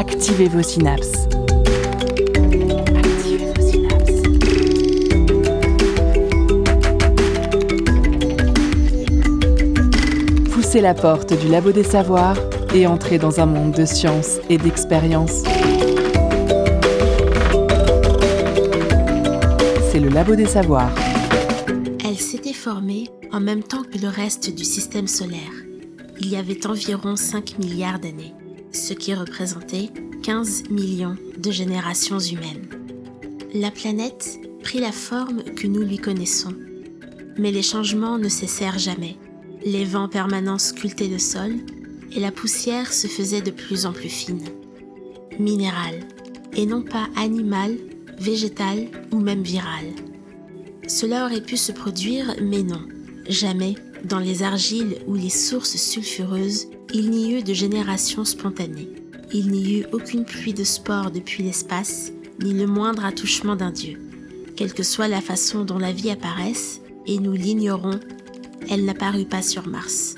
Activez vos synapses. Activez. Poussez la porte du labo des savoirs et entrez dans un monde de science et d'expérience. C'est le labo des savoirs. Elle s'était formée en même temps que le reste du système solaire. Il y avait environ 5 milliards d'années, ce qui représentait 15 millions de générations humaines. La planète prit la forme que nous lui connaissons. Mais les changements ne cessèrent jamais. Les vents permanents sculptaient le sol et la poussière se faisait de plus en plus fine. Minérale, et non pas animale, végétale ou même virale. Cela aurait pu se produire, mais non. Jamais, dans les argiles ou les sources sulfureuses, il n'y eut de génération spontanée. Il n'y eut aucune pluie de spores depuis l'espace, ni le moindre attouchement d'un dieu. Quelle que soit la façon dont la vie apparaisse, et nous l'ignorons, elle n'apparut pas sur Mars.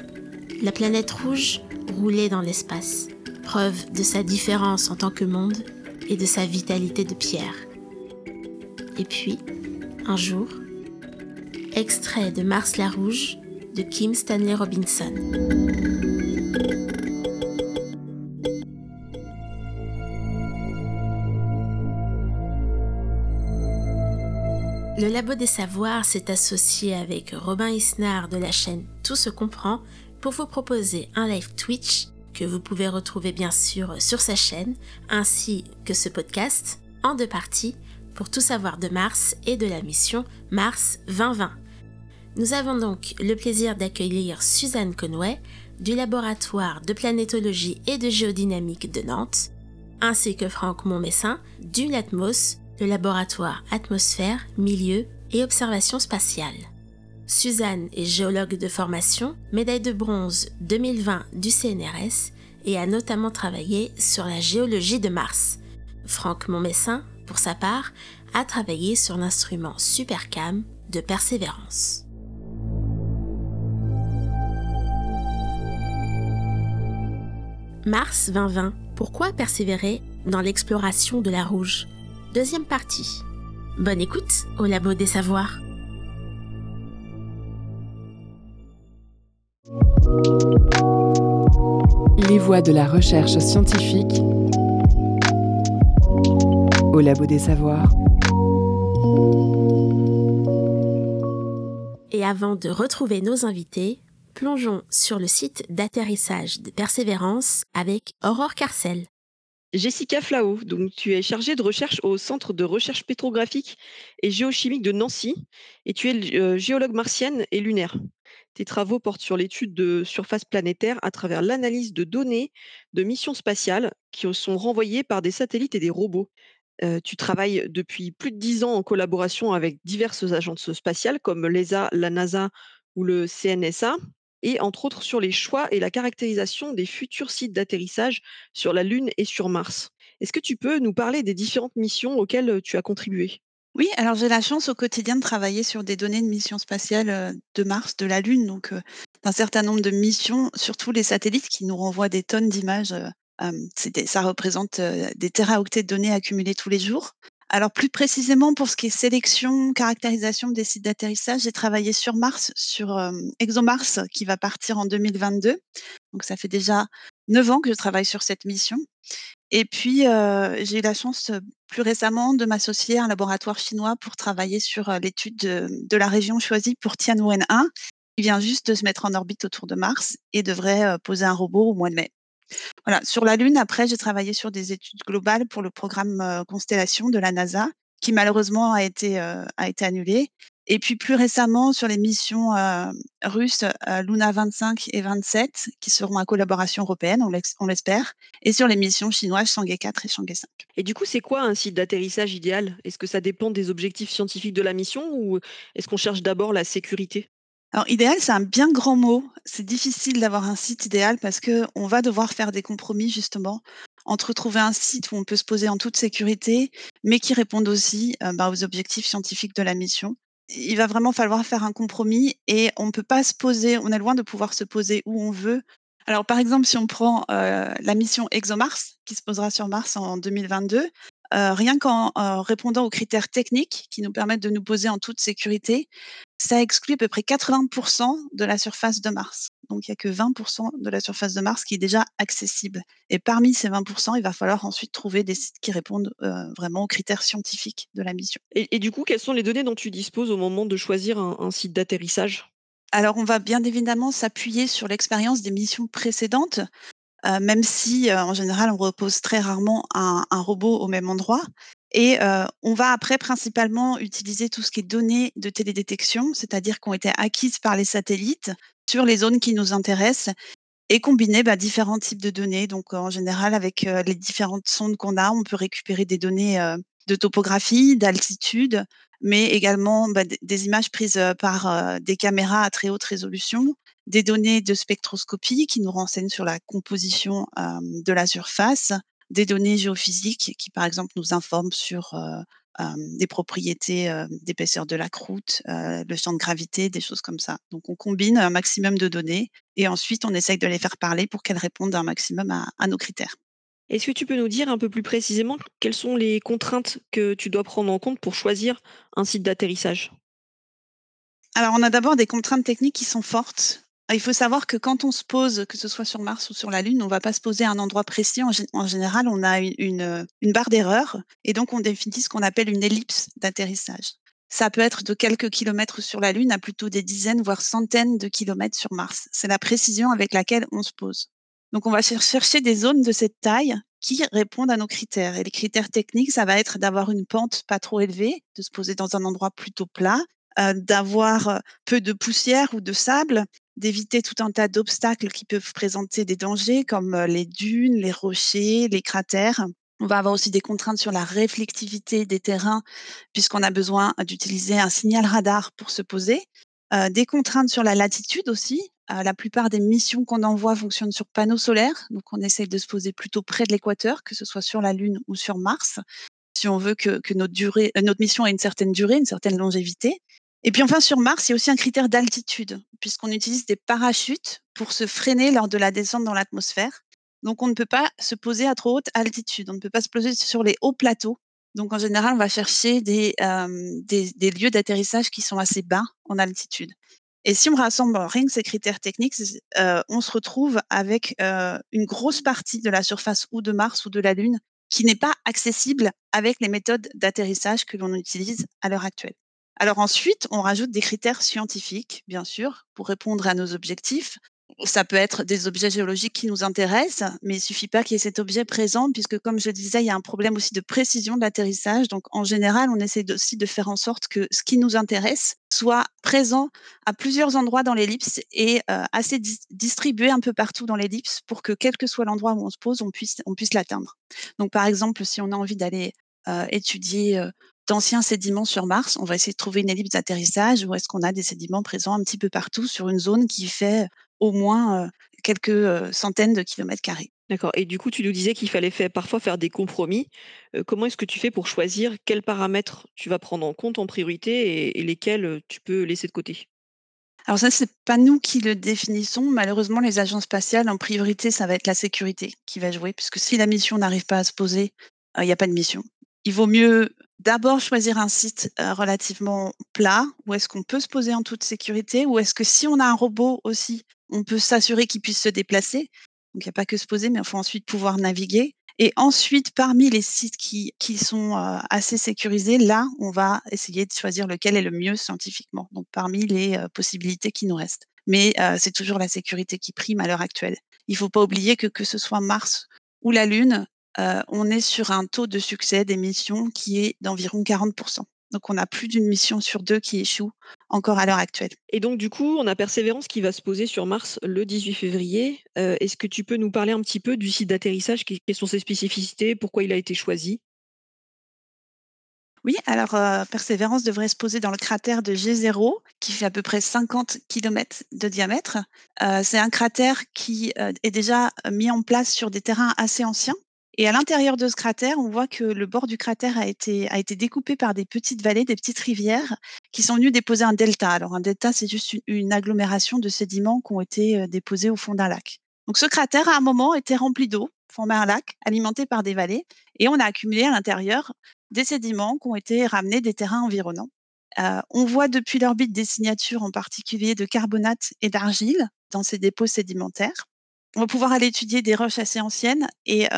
La planète rouge roulait dans l'espace, preuve de sa différence en tant que monde et de sa vitalité de pierre. Et puis, un jour, extrait de Mars la Rouge de Kim Stanley Robinson. Le Labo des Savoirs s'est associé avec Robin Isnard de la chaîne Tout se comprend pour vous proposer un live Twitch que vous pouvez retrouver bien sûr sur sa chaîne, ainsi que ce podcast en deux parties pour tout savoir de Mars et de la mission Mars 2020. Nous avons donc le plaisir d'accueillir Suzanne Conway du laboratoire de planétologie et de géodynamique de Nantes, ainsi que Franck Montmessin du LATMOS, le laboratoire atmosphère, milieu et observation spatiale. Suzanne est géologue de formation, médaille de bronze 2020 du CNRS et a notamment travaillé sur la géologie de Mars. Franck Montmessin, pour sa part, a travaillé sur l'instrument Supercam de Persévérance. Mars 2020. Pourquoi persévérer dans l'exploration de la rouge? Deuxième partie. Bonne écoute au Labo des Savoirs. Les voies de la recherche scientifique au Labo des Savoirs. Et avant de retrouver nos invités, plongeons sur le site d'atterrissage de Persévérance avec Aurore Carcel. Jessica Flao, donc tu es chargée de recherche au Centre de recherche pétrographique et géochimique de Nancy et tu es euh, géologue martienne et lunaire. Tes travaux portent sur l'étude de surface planétaire à travers l'analyse de données de missions spatiales qui sont renvoyées par des satellites et des robots. Euh, tu travailles depuis plus de dix ans en collaboration avec diverses agences spatiales comme l'ESA, la NASA ou le CNSA, et entre autres sur les choix et la caractérisation des futurs sites d'atterrissage sur la Lune et sur Mars. Est-ce que tu peux nous parler des différentes missions auxquelles euh, tu as contribué? Oui, alors j'ai la chance au quotidien de travailler sur des données de missions spatiales euh, de Mars, de la Lune, donc un certain nombre de missions, surtout les satellites qui nous renvoient des tonnes d'images ça représente des téraoctets de données accumulées tous les jours. Alors plus précisément pour ce qui est sélection, caractérisation des sites d'atterrissage, j'ai travaillé sur Mars, sur ExoMars qui va partir en 2022. Donc ça fait déjà 9 ans que je travaille sur cette mission. Et puis j'ai eu la chance plus récemment de m'associer à un laboratoire chinois pour travailler sur l'étude de, la région choisie pour Tianwen-1, qui vient juste de se mettre en orbite autour de Mars et devrait poser un robot au mois de mai. Voilà, sur la Lune, après, j'ai travaillé sur des études globales pour le programme Constellation de la NASA, qui malheureusement a été, a été annulé. Et puis plus récemment, sur les missions russes Luna 25 et 27, qui seront en collaboration européenne, on l'espère, et sur les missions chinoises Chang'e 4 et Chang'e 5. Et du coup, c'est quoi un site d'atterrissage idéal? Est-ce que ça dépend des objectifs scientifiques de la mission ou est-ce qu'on cherche d'abord la sécurité? Alors idéal, c'est un bien grand mot. C'est difficile d'avoir un site idéal parce que on va devoir faire des compromis justement entre trouver un site où on peut se poser en toute sécurité, mais qui réponde aussi euh, bah, aux objectifs scientifiques de la mission. Il va vraiment falloir faire un compromis et on ne peut pas se poser, on est loin de pouvoir se poser où on veut Alors, par exemple, si on prend, heu, la mission ExoMars, qui se posera sur Mars en 2022, heu, rien qu'en, répondant aux critères techniques qui nous permettent de nous poser en toute sécurité, ça exclut à peu près 80% de la surface de Mars. Donc il y a que 20% de la surface de Mars qui est déjà accessible et parmi ces 20% il va falloir ensuite trouver des sites qui répondent, heu, vraiment aux critères scientifiques de la mission. Et et du coup, quelles sont les données dont tu disposes au moment de choisir un un site d'atterrissage? Alors on va bien évidemment s'appuyer sur l'expérience des missions précédentes, Heu, même si, heu, en général, on repose très rarement un un robot au même endroit et on va après principalement utiliser tout ce qui est données de télédétection, c'est-à-dire qui ont été acquises par les satellites sur les zones qui nous intéressent et combiner, bah, différents types de données. Donc, en général, avec, les différentes sondes qu'on a, on peut récupérer des données, de topographie, d'altitude, mais également, bah, des images prises, par, des caméras à très haute résolution, des données de spectroscopie qui nous renseignent sur la composition, de la surface, des données géophysiques qui, par exemple, nous informent sur, heu, hem, des propriétés, heu, d'épaisseur de la croûte, le champ de gravité, des choses comme ça. Donc on combine un maximum de données et ensuite on essaye de les faire parler pour qu'elles répondent un maximum à à nos critères. Est-ce que tu peux nous dire un peu plus précisément quelles sont les contraintes que tu dois prendre en compte pour choisir un site d'atterrissage? Alors, on a d'abord des contraintes techniques qui sont fortes. Il faut savoir que quand on se pose, que ce soit sur Mars ou sur la Lune, on ne va pas se poser à un endroit précis. En, gé- en général, on a euh, une barre d'erreur et donc on définit ce qu'on appelle une ellipse d'atterrissage. Ça peut être de quelques kilomètres sur la Lune à plutôt des dizaines, voire centaines de kilomètres sur Mars. C'est la précision avec laquelle on se pose. Donc, on va cher- chercher des zones de cette taille qui répondent à nos critères. Et les critères techniques, ça va être d'avoir une pente pas trop élevée, de se poser dans un endroit plutôt plat, heu, d'avoir, heu, peu de poussière ou de sable, d'éviter tout un tas d'obstacles qui peuvent présenter des dangers comme, les dunes, les rochers, les cratères. On va avoir aussi des contraintes sur la réflectivité des terrains puisqu'on a besoin d'utiliser un signal radar pour se poser. Des contraintes sur la latitude aussi. La plupart des missions qu'on envoie fonctionnent sur panneaux solaires, donc on essaye de se poser plutôt près de l'équateur, que ce soit sur la Lune ou sur Mars si on veut que notre durée heu, notre mission ait une certaine durée, une certaine longévité. Et puis enfin sur Mars, il y a aussi un critère d'altitude, puisqu'on utilise des parachutes pour se freiner lors de la descente dans l'atmosphère. Donc on ne peut pas se poser à trop haute altitude, on ne peut pas se poser sur les hauts plateaux. Donc en général, on va chercher des, hem, des des lieux d'atterrissage qui sont assez bas en altitude. Et si on rassemble rien que ces critères techniques, heu, on se retrouve avec, heu, une grosse partie de la surface ou de Mars ou de la Lune qui n'est pas accessible avec les méthodes d'atterrissage que l'on utilise à l'heure actuelle. Alors ensuite, on rajoute des critères scientifiques, bien sûr, pour répondre à nos objectifs. Ça peut être des objets géologiques qui nous intéressent, mais il suffit pas qu'il y ait cet objet présent puisque comme je disais, il y a un problème aussi de précision de l'atterrissage. Donc en général, on essaie aussi de faire en sorte que ce qui nous intéresse soit présent à plusieurs endroits dans l'ellipse et heu, assez dis distribué un peu partout dans l'ellipse pour que quel que soit l'endroit où on se pose, on puisse l'atteindre. Donc par exemple, si on a envie d'aller, heu, étudier, heu, d'anciens sédiments sur Mars, on va essayer de trouver une ellipse d'atterrissage où est-ce qu'on a des sédiments présents un petit peu partout sur une zone qui fait au moins, heu, quelques, heu, centaines de kilomètres carrés. D'accord et du coup, tu nous disais qu'il fallait faire parfois faire des compromis. Heu, comment est-ce que tu fais pour choisir quels paramètres tu vas prendre en compte en priorité et et lesquels, tu peux laisser de côté? Alors ça, c'est pas nous qui le définissons. Malheureusement, les agences spatiales, en priorité, ça va être la sécurité qui va jouer, puisque si la mission n'arrive pas à se poser, il y a pas de mission. Il vaut mieux d'abord choisir un site, heu, relativement plat, où est-ce qu'on peut se poser en toute sécurité, ou est-ce que si on a un robot aussi, on peut s'assurer qu'il puisse se déplacer. Donc il y a pas que se poser, mais il faut ensuite pouvoir naviguer et ensuite parmi les sites qui sont, heu, assez sécurisés, là, on va essayer de choisir lequel est le mieux scientifiquement, donc parmi les, heu, possibilités qui nous restent. Mais, c'est toujours la sécurité qui prime à l'heure actuelle. Il faut pas oublier que que ce soit Mars ou la Lune, on est sur un taux de succès des missions qui est d'environ 40% Donc on a plus d'une mission sur 2 qui échoue encore à l'heure actuelle. Et donc du coup, on a Persévérance qui va se poser sur Mars le 18 février. Est-ce que tu peux nous parler un petit peu du site d'atterrissage? Quelles sont ses spécificités? Pourquoi il a été choisi? Oui, alors, Persévérance devrait se poser dans le cratère de G0 qui fait à peu près 50 kilomètres de diamètre. C'est un cratère qui, est déjà, mis en place sur des terrains assez anciens et à l'intérieur de ce cratère, on voit que le bord du cratère a été a été découpé par des petites vallées, des petites rivières qui sont venues déposer un delta. Alors un delta, c'est juste une agglomération de sédiments qui ont été, heu, déposés au fond d'un lac. Donc ce cratère, à un moment, était rempli d'eau, formait un lac alimenté par des vallées, et on a accumulé à l'intérieur des sédiments qui ont été ramenés des terrains environnants. Euh, on voit depuis l'orbite des signatures, en particulier de carbonate et d'argile, dans ces dépôts sédimentaires. On va pouvoir aller étudier des roches assez anciennes et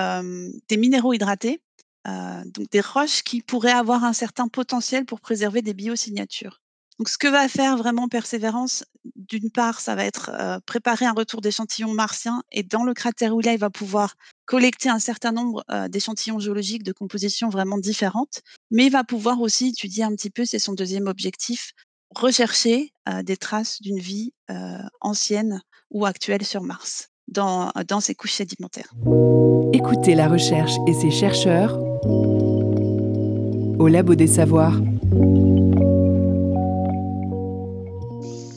des minéraux hydratés, donc des roches qui pourraient avoir un certain potentiel pour préserver des biosignatures. Donc, ce que va faire vraiment Persévérance, d'une part, ça va être euh, préparer un retour d'échantillons martiens et dans le cratère Willa, il va pouvoir collecter un certain nombre d'échantillons géologiques de composition vraiment différentes, mais il va pouvoir aussi étudier un petit peu, c'est son deuxième objectif, rechercher euh, des traces d'une vie ancienne ou actuelle sur Mars dans, dans ces couches sédimentaires. Écoutez la recherche et ses chercheurs au Labo des Savoirs.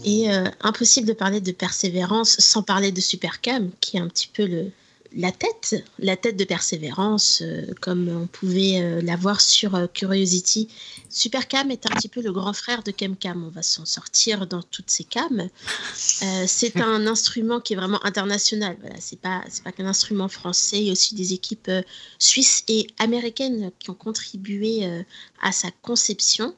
Et euh, impossible de parler de persévérance sans parler de Supercam, qui est un petit peu le, la tête, la tête de persévérance, euh, comme on pouvait euh, la voir sur Curiosity. Supercam est un petit peu le grand frère de ChemCam. On va s'en sortir dans toutes ces cams. c'est un instrument qui est vraiment international. Voilà, c'est pas pas qu'un instrument français. Il y a aussi des équipes suisses et américaines qui ont contribué à sa conception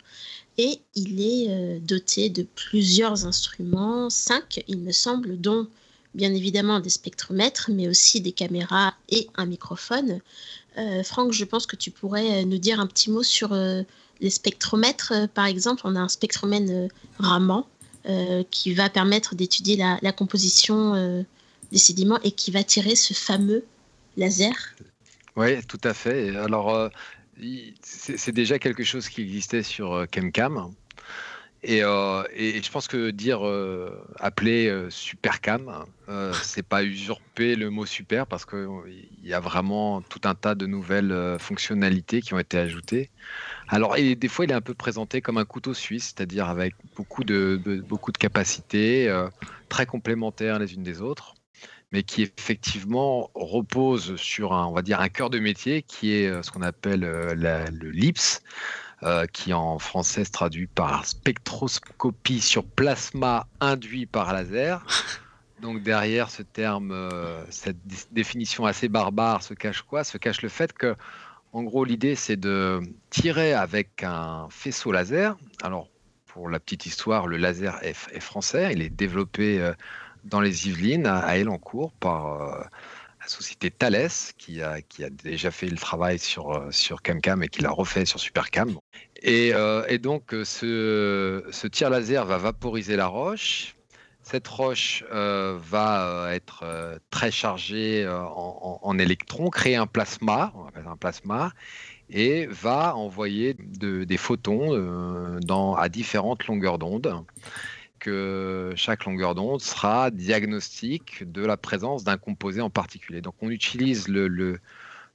et il est euh, doté de plusieurs instruments, cinq il me semble, dont bien évidemment des spectromètres, mais aussi des caméras et un microphone. Euh, Franck, je pense que tu pourrais euh, nous dire un petit mot sur les spectromètres. par exemple, on a un spectromètre Raman qui va permettre d'étudier la, composition des sédiments et qui va tirer ce fameux laser. Oui, tout à fait. Alors, c'est déjà quelque chose qui existait sur euh, ChemCam. Et, euh, et, je pense que dire euh, appeler supercam, c'est pas usurper le mot super parce qu'il y a vraiment tout un tas de nouvelles fonctionnalités qui ont été ajoutées. Alors, et des fois, il est un peu présenté comme un couteau suisse, c'est-à-dire avec beaucoup de, beaucoup de capacités très complémentaires les unes des autres mais qui effectivement repose sur un, on va dire, un cœur de métier qui est euh, ce qu'on appelle euh, le LIPS, euh, qui en français se traduit par spectroscopie sur plasma induit par laser. Donc derrière ce terme, cette définition assez barbare se cache quoi? Se cache le fait que, en gros, l'idée c'est de tirer avec un faisceau laser. Alors pour la petite histoire, le laser est, est français, il est développé dans les Yvelines, à Elancourt, par euh, société Thales, qui a, déjà fait le travail sur, euh, sur CamCam et qui l'a refait sur SuperCam. Et, euh, donc, ce, ce tir laser va vaporiser la roche. Cette roche va être très chargée en, électrons, créer un plasma, un plasma, et va envoyer de, des photons à différentes longueurs d'onde que chaque longueur d'onde sera diagnostique de la présence d'un composé en particulier. Donc on utilise le, le,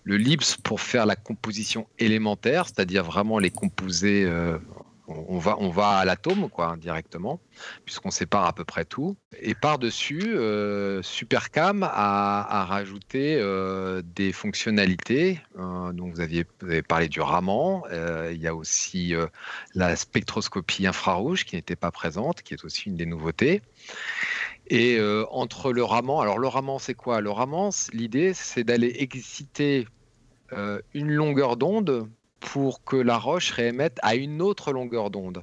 le LIPS pour faire la composition élémentaire, c'est-à-dire vraiment les composés euh, on va, on va à l'atome quoi directement, puisqu'on sépare à peu près tout. Et par-dessus, euh, Supercam a, rajouté euh, des fonctionnalités. Euh, donc vous, aviez, parlé du Raman. il y a aussi la spectroscopie infrarouge qui n'était pas présente, qui est aussi une des nouveautés. Et entre le Raman, alors le Raman c'est quoi? Le Raman, l'idée c'est d'aller exciter une longueur d'onde pour que la roche réémette à une autre longueur d'onde.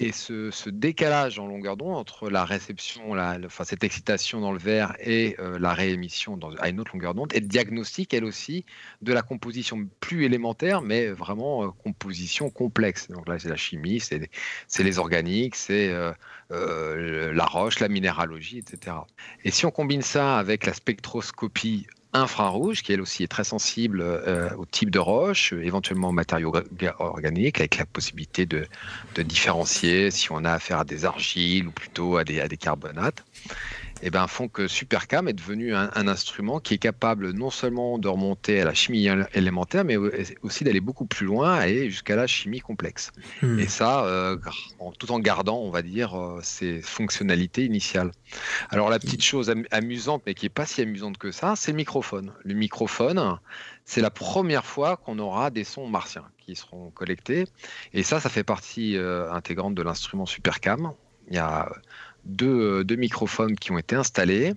Et ce, décalage en longueur d'onde entre la réception, la, cette excitation dans le verre et euh, la réémission à une autre longueur d'onde est diagnostique, elle aussi, de la composition plus élémentaire, mais vraiment euh, composition complexe. Donc là, c'est la chimie, c'est les organiques, c'est euh, la roche, la minéralogie, etc. Et si on combine ça avec la spectroscopie infrarouge, qui elle aussi est très sensible euh, au type de roche, éventuellement aux matériaux organiques, avec la possibilité de, différencier si on a affaire à des argiles ou plutôt à des carbonates eh ben, font que Supercam est devenu un, instrument qui est capable non seulement de remonter à la chimie élémentaire, mais aussi d'aller beaucoup plus loin et jusqu'à la chimie complexe. Hmm. Et ça, euh, tout en gardant, on va dire, euh, ses fonctionnalités initiales. Alors la petite chose amusante, mais qui n'est pas si amusante que ça, c'est le microphone. Le microphone, c'est la première fois qu'on aura des sons martiens qui seront collectés. Et ça, ça fait partie euh, intégrante de l'instrument Supercam. Il y a deux, microphones qui ont été installés.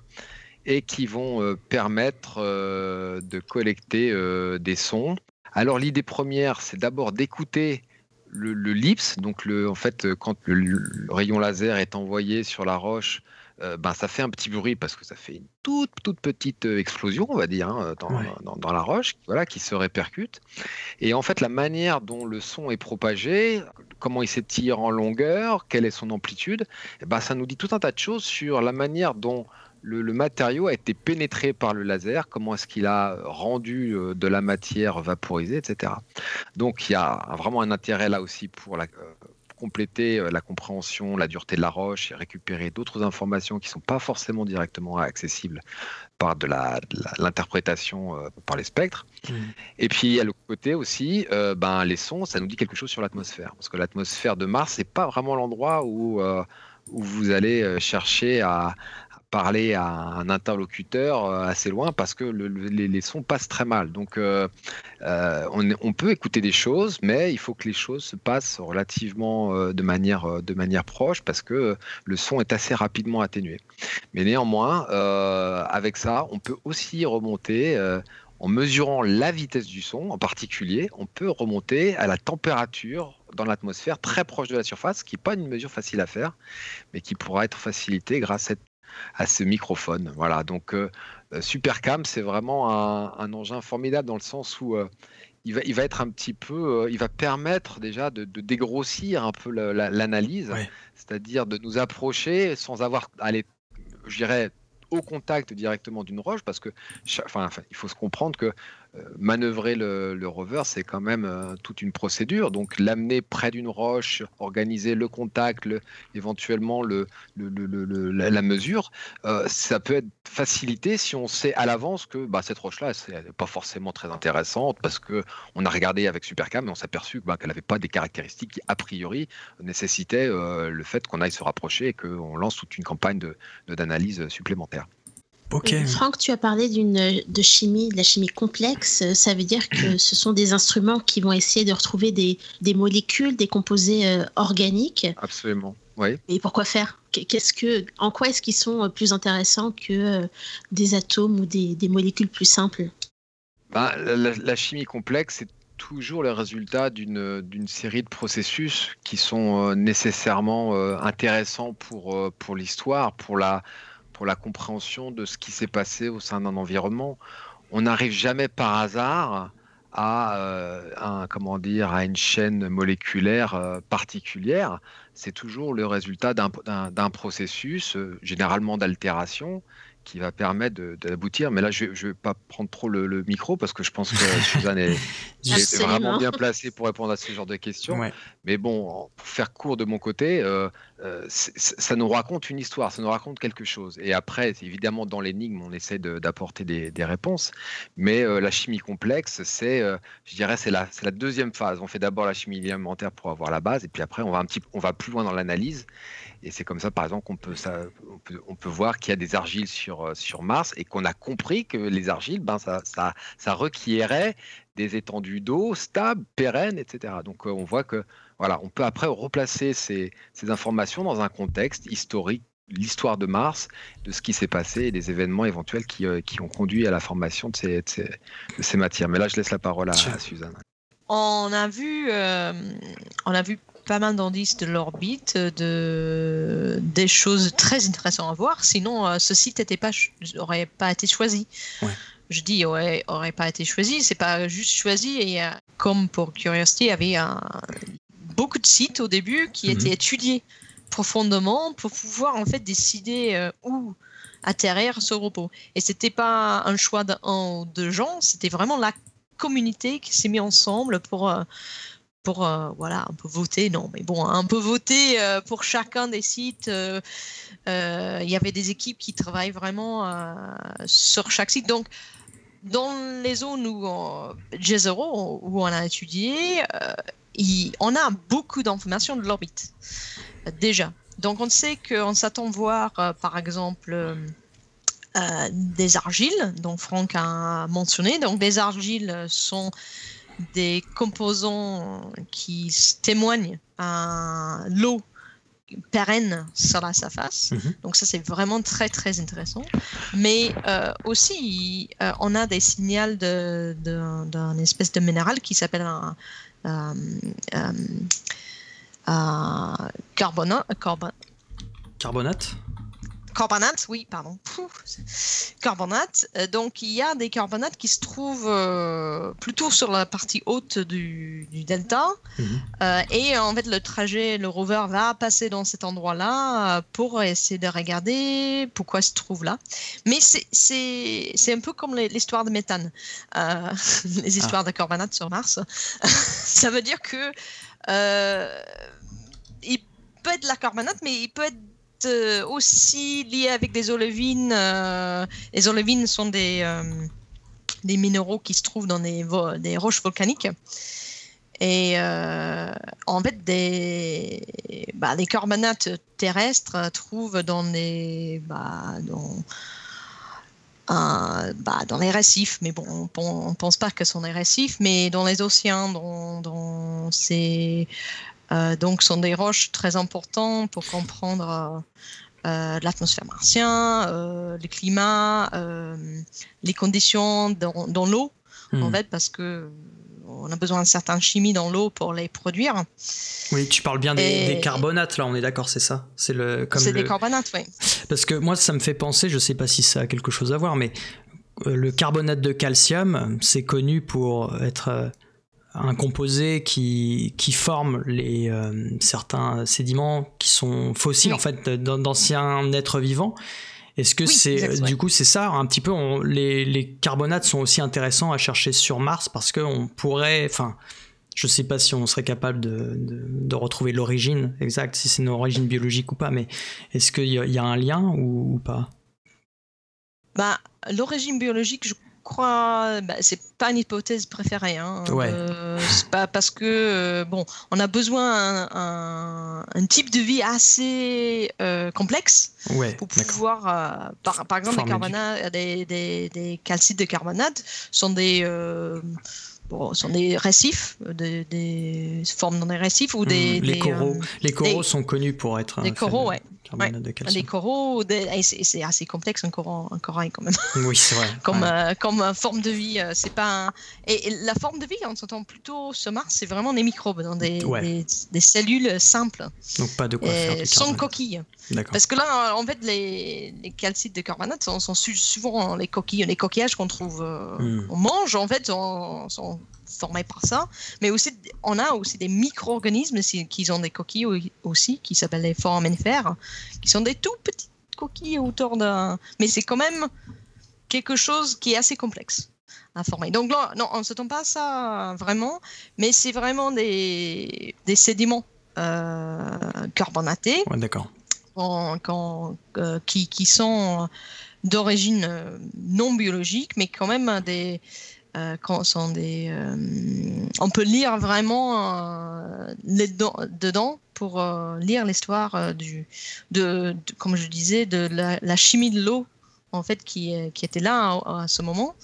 et qui vont permettre de collecter des sons. Alors l'idée première, c'est d'abord d'écouter le, lips, donc le, en fait, quand le, rayon laser est envoyé sur la roche, euh, ben, ça fait un petit bruit parce que ça fait une toute, toute petite euh, explosion, on va dire, hein, dans, dans, la roche, voilà, qui se répercute. Et en fait, la manière dont le son est propagé, comment il s'étire en longueur, quelle est son amplitude, eh ben, ça nous dit tout un tas de choses sur la manière dont le, matériau a été pénétré par le laser, comment est-ce qu'il a rendu euh, de la matière vaporisée, etc. Donc il y a vraiment un intérêt là aussi pour la, euh, compléter euh, la compréhension, la dureté de la roche et récupérer d'autres informations qui ne sont pas forcément directement accessibles par de l'interprétation par les spectres. Mmh. Et puis à l'autre côté aussi, ben, les sons, ça nous dit quelque chose sur l'atmosphère. Parce que l'atmosphère de Mars, n'est pas vraiment l'endroit où, où vous allez chercher à, parler à un interlocuteur euh, assez loin parce que les, sons passent très mal. Donc euh, euh, on, peut écouter des choses, mais il faut que les choses se passent relativement de, manière, de manière proche parce que le son est assez rapidement atténué. Mais néanmoins, avec ça, on peut aussi remonter en mesurant la vitesse du son en particulier, on peut remonter à la température dans l'atmosphère très proche de la surface, ce qui n'est pas une mesure facile à faire, mais qui pourra être facilitée grâce à cette à ce microphone. Voilà, donc euh, euh, Supercam, c'est vraiment un, engin formidable dans le sens où euh, il, va, il va être un petit peu, il va permettre déjà de, dégrossir un peu l'analyse, c'est-à-dire de nous approcher sans avoir à aller, je dirais, au contact directement d'une roche, parce que, enfin, il faut se comprendre que manœuvrer le, rover, c'est quand même euh, toute une procédure. Donc l'amener près d'une roche, organiser le contact, éventuellement le, la, mesure, euh, ça peut être facilité si on sait à l'avance que bah, cette roche-là, n'est pas forcément très intéressante parce que on a regardé avec Supercam et on s'est aperçu bah, qu'elle n'avait pas des caractéristiques qui a priori nécessitaient le fait qu'on aille se rapprocher et qu'on lance toute une campagne d'analyse supplémentaire. Euh, Franck, tu as parlé d'une de chimie, de la chimie complexe. Ça veut dire que ce sont des instruments qui vont essayer de retrouver des, des molécules, des composés euh, organiques. Absolument. Oui. Et pourquoi faire? Qu'est-ce que, en quoi est-ce qu'ils sont euh, plus intéressants que des atomes ou des, des molécules plus simples? Ben, la, chimie complexe, c'est toujours le résultat d'une série de processus qui sont nécessairement intéressants pour, pour l'histoire, pour la, pour la compréhension de ce qui s'est passé au sein d'un environnement. On n'arrive jamais par hasard à, euh, un, comment dire, à une chaîne moléculaire euh, particulière. C'est toujours le résultat d'un processus, euh, généralement d'altération, qui va permettre d'aboutir. Mais là, je ne vais pas prendre trop le, micro parce que je pense que Suzanne est, vraiment bien placée pour répondre à ce genre de questions. Mais bon, pour faire court de mon côté, euh, euh, ça nous raconte une histoire, ça nous raconte quelque chose. Et après, évidemment, dans l'énigme, on essaie d'apporter des, réponses. Mais euh, la chimie complexe, c'est, je dirais, c'est la, deuxième phase. On fait d'abord la chimie élémentaire pour avoir la base, et puis après, on va un petit, on va plus loin dans l'analyse. Et c'est comme ça, par exemple, qu'on peut, on peut, voir qu'il y a des argiles sur, euh, Mars et qu'on a compris que les argiles, ben, ça, ça, ça requierait des étendues d'eau stables, pérennes, etc. Donc euh, on voit que voilà, on peut après replacer ces, ces informations dans un contexte historique l'histoire de Mars, de ce qui s'est passé et des événements éventuels qui, euh, qui, ont conduit à la formation de ces, de ces, matières. Mais là, je laisse la parole à, Suzanne. On a vu, on a vu pas mal d'indices de l'orbite, de des choses très intéressantes à voir. Sinon, euh, ce site n'aurait pas, aurait pas été choisi. Je dis ouais, aurait pas été choisi. C'est pas juste choisi. Et euh, comme pour Curiosity, il y avait un, beaucoup de sites au début qui mhm. étaient étudiés profondément pour pouvoir en fait décider euh, où atterrir ce robot. Et c'était pas un choix d'un ou deux gens, c'était vraiment la communauté qui s'est mis ensemble pour pour euh, voilà un peu voter non mais bon un peu voter euh, pour chacun des sites euh, il y avait des équipes qui travaillent vraiment sur chaque site donc dans les zones où J0 où on a étudié on a beaucoup d'informations de l'orbite déjà donc on sait qu'on s'attend voir par exemple des argiles dont Franck a mentionné donc les argiles sont des composants qui témoignent à l'eau pérenne sur la surface. Mhm. Donc ça, c'est vraiment très, très intéressant. Mais euh, aussi, euh, on a des signaux de- de- d'un espèce de minéral qui s'appelle un... euh, euh, euh, carbona- carbo- Carbonate? Carbonate, oui, pardon. Pouh, carbonate. Euh, donc, il y a des carbonates qui se trouvent euh, plutôt sur la partie haute du, du delta. Mhm. Euh, et en fait, le trajet, le rover va passer dans cet endroit-là pour essayer de regarder pourquoi il se trouve là. Mais c'est- un peu comme l'histoire de méthane, euh, les histoires de carbonate sur Mars. Ça veut dire que il peut être de la carbonate, mais il peut être euh, aussi lié avec des olivines. euh, les olivines sont des, euh, des minéraux qui se trouvent dans des, des roches volcaniques. Et en fait, des, bah, carbonates terrestres trouvent dans les, bah, bah, dans les récifs, mais bon, on ne pense pas que ce sont des récifs, mais dans les océans, dans, dans ces, donc, sont des roches très importantes pour comprendre euh, euh, l'atmosphère martienne, euh, le climat, euh, les conditions dans, dans l'eau, en Hmm. fait, parce que on a besoin de certaines chimies dans l'eau pour les produire. Oui, tu parles bien des, carbonates, là, on est d'accord, c'est ça C'est le comme C'est le- des carbonates, oui. Parce que moi, ça me fait penser, je sais pas si ça a quelque chose à voir, mais euh, le carbonate de calcium, c'est connu pour être euh, un composé qui, qui forme les, euh, certains sédiments qui sont fossiles, Oui. en fait, d'an- d'anciens êtres vivants. Est-ce que Oui, c'est du coup c'est ça? Un petit peu on- les, les carbonates sont aussi intéressants à chercher sur Mars parce qu'on pourrait enfin je sais pas si on serait capable de, de, de retrouver l'origine exacte si c'est une origine biologique ou pas mais est-ce qu'il y, y a un lien ou, ou pas? Bah, l'origine biologique, je crois, bah, c'est pas une hypothèse préférée. Hein, Ouais. Euh, c'est pas parce que euh, bon, on a besoin un, un- type de vie assez euh, complexe ouais pour pouvoir, par, par exemple, les des, des, des calcites de carbonate sont des bon, sont des récifs, des, des se forment dans des récifs ou des, Hmm, les des, coraux euh, les coraux sont connus pour être des un coraux, de ouais. de des coraux, des- et c'est assez complexe un corail, un corail quand même. oui c'est vrai comme, ouais. euh, comme euh, forme de vie. euh, c'est pas un- et, et la forme de vie, on s'entend plutôt sur Mars, c'est vraiment des microbes, dans des, Ouais. des, des cellules simples, donc pas de quoi faire du sans d'accord Parce que là, en fait, les, les calcites de carbonate sont, souvent les coquilles, les coquillages qu'on trouve, euh, Hmm. on mange, en fait, sont, sont formés par ça. Mais aussi, on a aussi des micro-organismes qui ont des coquilles au- aussi, qui s'appellent les foraminifères, qui sont des tout petites coquilles autour d'un. Mais c'est quand même quelque chose qui est assez complexe à former. Donc là, non, on ne s'attend pas à ça vraiment, mais c'est vraiment des, des sédiments euh, carbonatés ouais d'accord quand- quand- euh, qui, qui sont d'origine euh, non biologique, mais quand même des, euh, sont des, euh, on peut lire vraiment euh, les dedans, pour lire l'histoire du, de, comme je disais, de la, chimie de l'eau en fait qui, qui était là à, ce moment.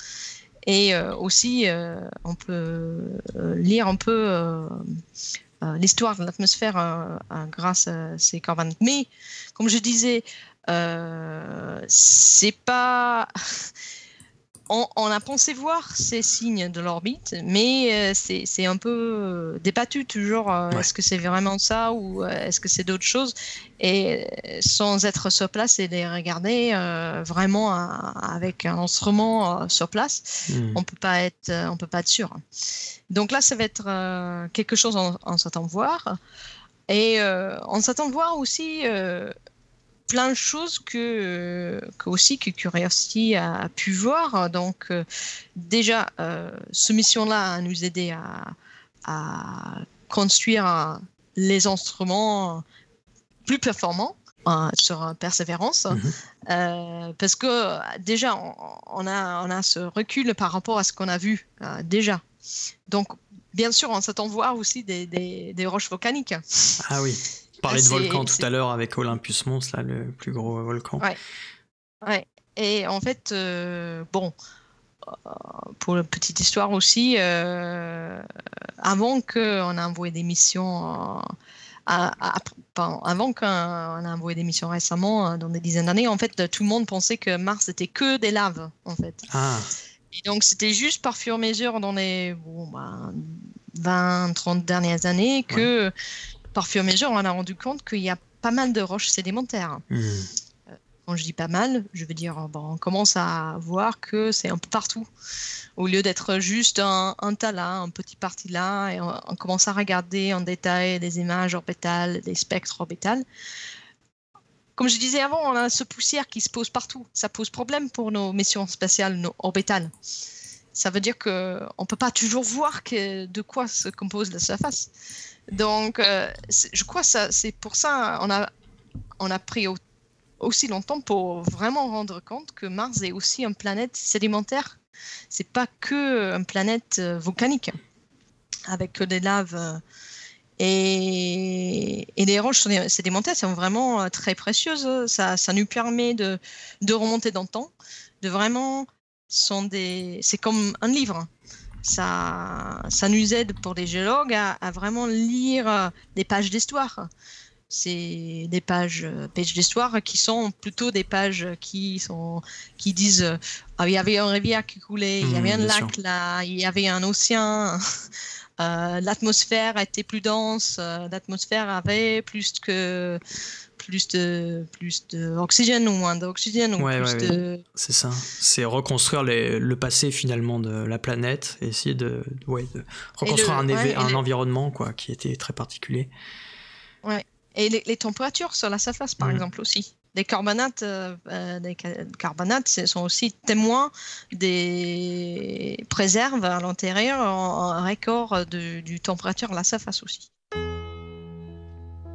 Et aussi, on peut lire un peu l'histoire de l'atmosphère grâce à ces carbonates. Mais comme je disais, c'est pas. On, on a pensé voir ces signes de l'orbite, mais euh, c'est un peu euh, débattu toujours. euh, Ouais. Est-ce que c'est vraiment ça ou est-ce que c'est d'autres choses? Et sans être sur place et les regarder euh, vraiment avec un instrument sur place, Hmm. on peut pas être, on peut pas être sûr. Donc là, ça va être quelque chose en, en s'attend voir. Et euh, on s'attend voir aussi euh, plein de choses que, euh, que aussi que Curiosity a, a pu voir. Donc euh, déjà, euh, ce mission-là a nous aidé à, à construire les instruments plus performants euh, sur Persévérance. Mhm. Euh, parce que déjà, on, on a, on a ce recul par rapport à ce qu'on a vu déjà. Donc, bien sûr, on s'attend voir aussi des, des, des roches volcaniques. ah oui Parler de volcan tout à l'heure avec Olympus Mons, là, le plus gros volcan. Ouais. Ouais. Et en fait, euh, bon, euh, pour la petite histoire aussi, euh, avant qu'on a envoyé des missions euh, avant qu'on a envoyé des missions récemment, euh, dans des dizaines d'années, en fait, tout le monde pensait que Mars était que des laves, en fait. Ah. Et donc, c'était juste par fur et à mesure dans les bon, 20, bah, 30 dernières années que, par fur et à mesure, on a rendu compte qu'il y a pas mal de roches sédimentaires. Hmm. Euh, quand je dis pas mal, je veux dire, bon, on commence à voir que c'est un peu partout au lieu d'être juste un, tas là, un petit parti là, et on, commence à regarder en détail des images orbitales, des spectres orbitales. Comme je disais avant, on a ce poussière qui se pose partout. Ça pose problème pour nos missions spatiales nos orbitales. Ça veut dire qu'on ne peut pas toujours voir que, de quoi se compose la surface. Donc, euh, je crois que c'est pour ça qu'on a, pris aussi longtemps pour vraiment rendre compte que Mars est aussi une planète sédimentaire c'est pas que une planète euh, volcanique avec des laves. Euh, et, les roches sédimentaires sont vraiment très précieuses. Ça, ça nous permet de, remonter dans le temps, de vraiment. C'est comme un livre. Ça, ça nous aide pour les géologues à, à vraiment lire des pages d'histoire c'est des pages, euh, pages d'histoire qui sont plutôt des pages qui sont qui disent ah, il y avait une rivière qui coulait, il y avait mmh, un lac là, il y avait un océan. Euh, l'atmosphère était plus dense, euh, l'atmosphère avait plus que plus de plus d'oxygène ou moins d'oxygène ou plus de c'est ça. C'est reconstruire le passé finalement de la planète et essayer de, ouais, de reconstruire un, un environnement quoi qui était très particulier. Ouais. Et les, températures sur la surface, par exemple, aussi. Les carbonates, euh, euh, carbonates sont aussi témoins des préserves à l'intérieur en, record de, du température à la surface aussi.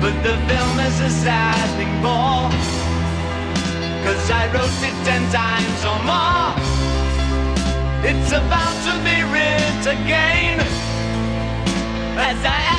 But the film is a sad thing for Cause I wrote it ten times or more. It's about to be writ again As I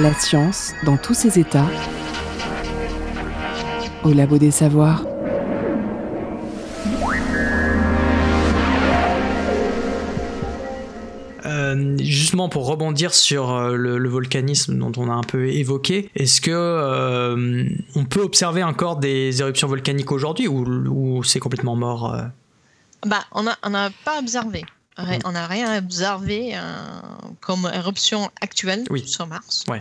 La science dans tous ses états au labo des savoirs. Euh, justement, pour rebondir sur euh, le, le volcanisme dont on a un peu évoqué, est-ce que euh, on peut observer encore des éruptions volcaniques aujourd'hui ou, ou c'est complètement mort euh? Bah, on n'a on a pas observé. Mm. On n'a rien observé euh, comme éruption actuelle Oui. sur Mars. Ouais.